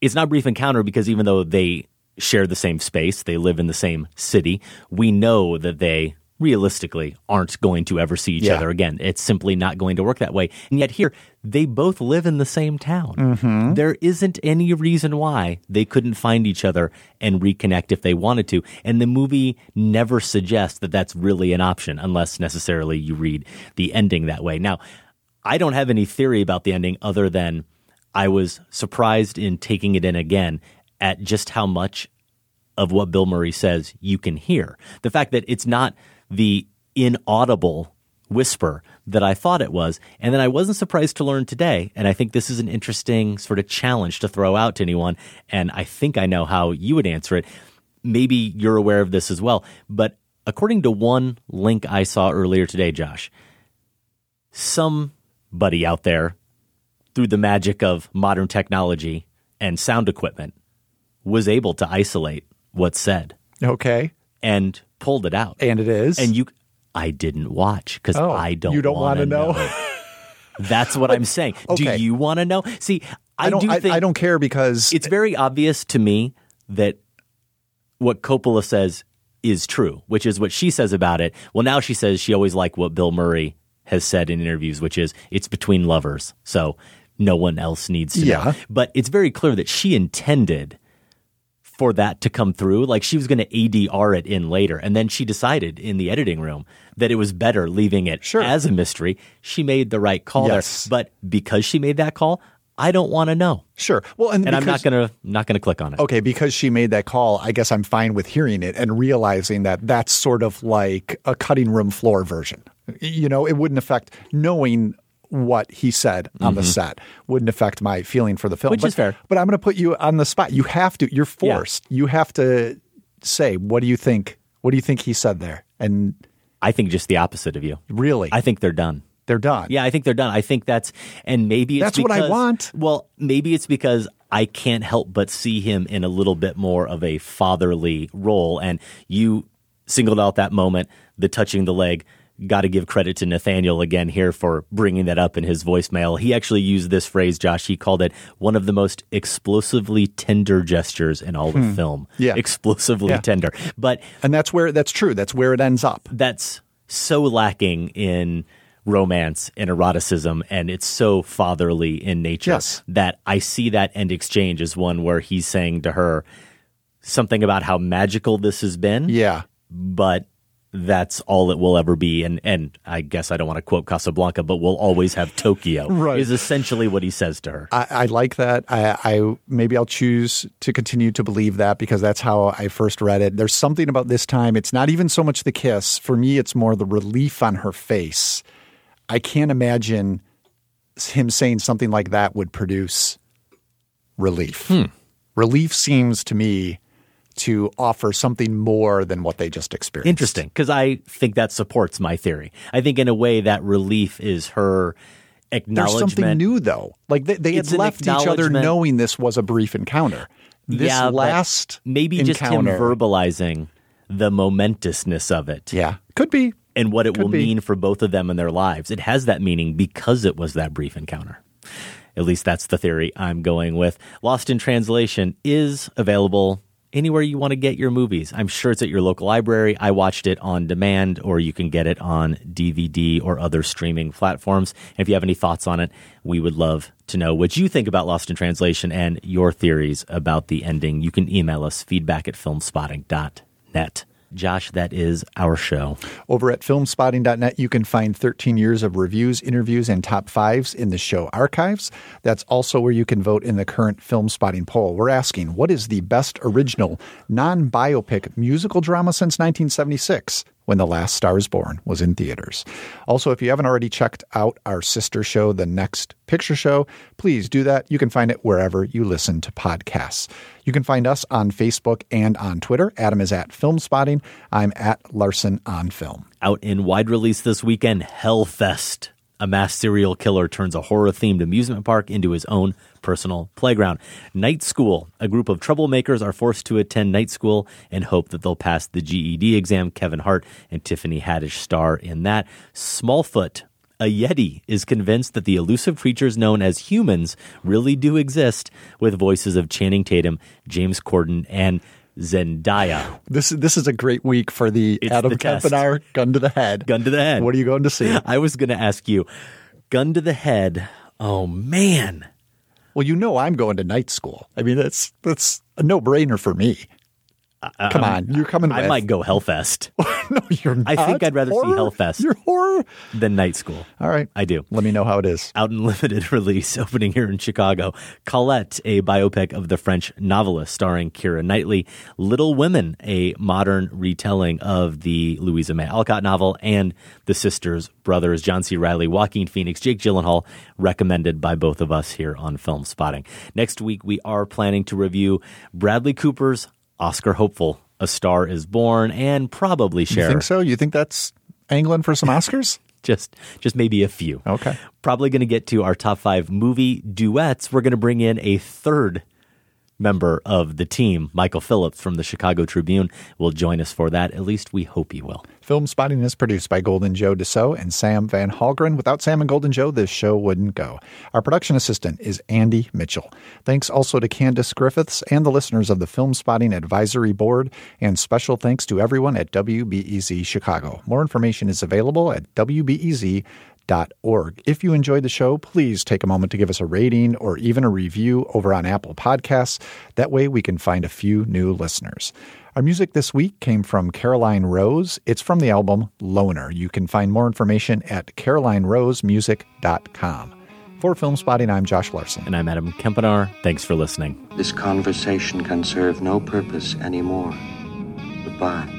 It's not Brief Encounter because even though they share the same space, they live in the same city, we know that they realistically aren't going to ever see each Yeah. other again. It's simply not going to work that way. And yet here, they both live in the same town. Mhm. There isn't any reason why they couldn't find each other and reconnect if they wanted to. And the movie never suggests that that's really an option unless necessarily you read the ending that way. Now, I don't have any theory about the ending other than I was surprised in taking it in again at just how much of what Bill Murray says you can hear. The fact that it's not the inaudible whisper that I thought it was. And then I wasn't surprised to learn today. And I think this is an interesting sort of challenge to throw out to anyone. And I think I know how you would answer it. Maybe you're aware of this as well. But according to one link I saw earlier today, Josh, somebody out there, through the magic of modern technology and sound equipment, was able to isolate what's said Okay. and pulled it out. And it is. And you, I didn't watch because Oh, I don't. you don't want to know? That's what I'm saying. [laughs] okay. Do you want to know? See, I, I don't. do I, I don't care because it's very obvious to me that what Coppola says is true, which is what she says about it. Well, now she says she always liked what Bill Murray has said in interviews, which is it's between lovers, so no one else needs to Yeah. know. But it's very clear that she intended for that to come through. Like she was going to ADR it in later. And then she decided in the editing room that it was better leaving it as a mystery. She made the right call Yes. there. But because she made that call, I don't want to know. Sure. Well, and, And I'm not going to not going to click on it. Okay, because she made that call, I guess I'm fine with hearing it and realizing that that's sort of like a cutting room floor version. You know, it wouldn't affect knowing what he said on the Mhm. set wouldn't affect my feeling for the film. Which but, is fair. But I'm going to put you on the spot. You have to. You're forced. You have to say what do you think? What do you think he said there? And I think just the opposite of you. Really? I think they're done. They're done. Yeah, I think they're done. I think that's and maybe it's That's what I want. Well, maybe it's because I can't help but see him in a little bit more of a fatherly role. And you singled out that moment, the touching the leg. Got to give credit to Nathaniel again here for bringing that up in his voicemail. He actually used this phrase, Josh. He called it one of the most explosively tender gestures in all Hmm. of film. Yeah. explosively Yeah. tender. But and that's where that's true. That's where it ends up. that's so lacking in romance and eroticism and it's so fatherly in nature Yes. that I see that end exchange as one where he's saying to her something about how magical this has been. Yeah. but that's all it will ever be. And and I guess I don't want to quote Casablanca, but we'll always have Tokyo. [laughs] Right. Is essentially what he says to her. I, I like that. I, I maybe I'll choose to continue to believe that because that's how I first read it. There's something about this time. It's not even so much the kiss. For me, it's more the relief on her face. I can't imagine him saying something like that would produce relief. Hmm. Relief seems to me to offer something more than what they just experienced. Interesting, because I think that supports my theory. I think in a way that relief is her acknowledgement. There's something new though. Like they, they had left each other knowing this was a brief encounter. This yeah, last maybe just him encounter- verbalizing the momentousness of it. Yeah, could be. And what it Could will be. mean for both of them in their lives. It has that meaning because it was that brief encounter. At least that's the theory I'm going with. Lost in Translation is available anywhere you want to get your movies. I'm sure it's at your local library. I watched it on demand, or you can get it on DVD or other streaming platforms. And if you have any thoughts on it, we would love to know what you think about Lost in Translation and your theories about the ending. You can email us feedback at filmspotting.net. Josh, that is our show. Over at filmspotting.net, you can find 13 years of reviews, interviews, and top fives in the show archives. That's also where you can vote in the current Filmspotting poll. We're asking, what is the best original non biopic musical drama since 1976? When The Last Star is Born was in theaters. Also, if you haven't already checked out our sister show, The Next Picture Show, please do that. You can find it wherever you listen to podcasts. You can find us on Facebook and on Twitter. Adam is at Filmspotting. I'm at Larsen on Film. Out in wide release this weekend, Hellfest. A mass serial killer turns a horror themed amusement park into his own personal playground. Night School. A group of troublemakers are forced to attend night school and hope that they'll pass the GED exam. Kevin Hart and Tiffany Haddish star in that. Smallfoot. A Yeti is convinced that the elusive creatures known as humans really do exist, with voices of Channing Tatum, James Corden, and Zendaya. This this is a great week for the It's Adam the test. Kempenaar gun to the head. Gun to the head. What are you going to see? [laughs] I was going to ask you, gun to the head. Oh man. Well, you know I'm going to night school. I mean, that's that's a no brainer for me. Come Um, on, you're coming. I with. might go Hellfest. [laughs] no, you're not. I think I'd rather see Hellfest You're horror. than Night School. All right, I do. Let me know how it is. Out in [laughs] limited release, opening here in Chicago. Colette, a biopic of the French novelist starring Keira Knightley. Little Women, a modern retelling of the Louisa May Alcott novel and the sisters, brothers, John C. Reilly, Joaquin Phoenix, Jake Gyllenhaal, recommended by both of us here on Filmspotting. Next week, we are planning to review Bradley Cooper's Oscar hopeful, A Star is Born, and probably You share think so? You think that's angling for some [laughs] Oscars? just just maybe a few. Okay. Probably going to get to our top five movie duets. We're going to bring in a third member of the team, Michael Phillips from the Chicago Tribune, will join us for that. At least we hope he will. Filmspotting is produced by Golden Joe Deso and Sam Van Hallgren. Without Sam and Golden Joe, this show wouldn't go. Our production assistant is Andy Mitchell. Thanks also to Candace Griffiths and the listeners of the Filmspotting Advisory Board, and special thanks to everyone at WBEZ Chicago. More information is available at WBEZ. If you enjoyed the show, please take a moment to give us a rating or even a review over on Apple Podcasts. That way we can find a few new listeners. Our music this week came from Caroline Rose. It's from the album Loner. You can find more information at carolinerosemusic.com. For Filmspotting, I'm Josh Larsen. And I'm Adam Kempenaar. Thanks for listening. This conversation can serve no purpose anymore. Goodbye.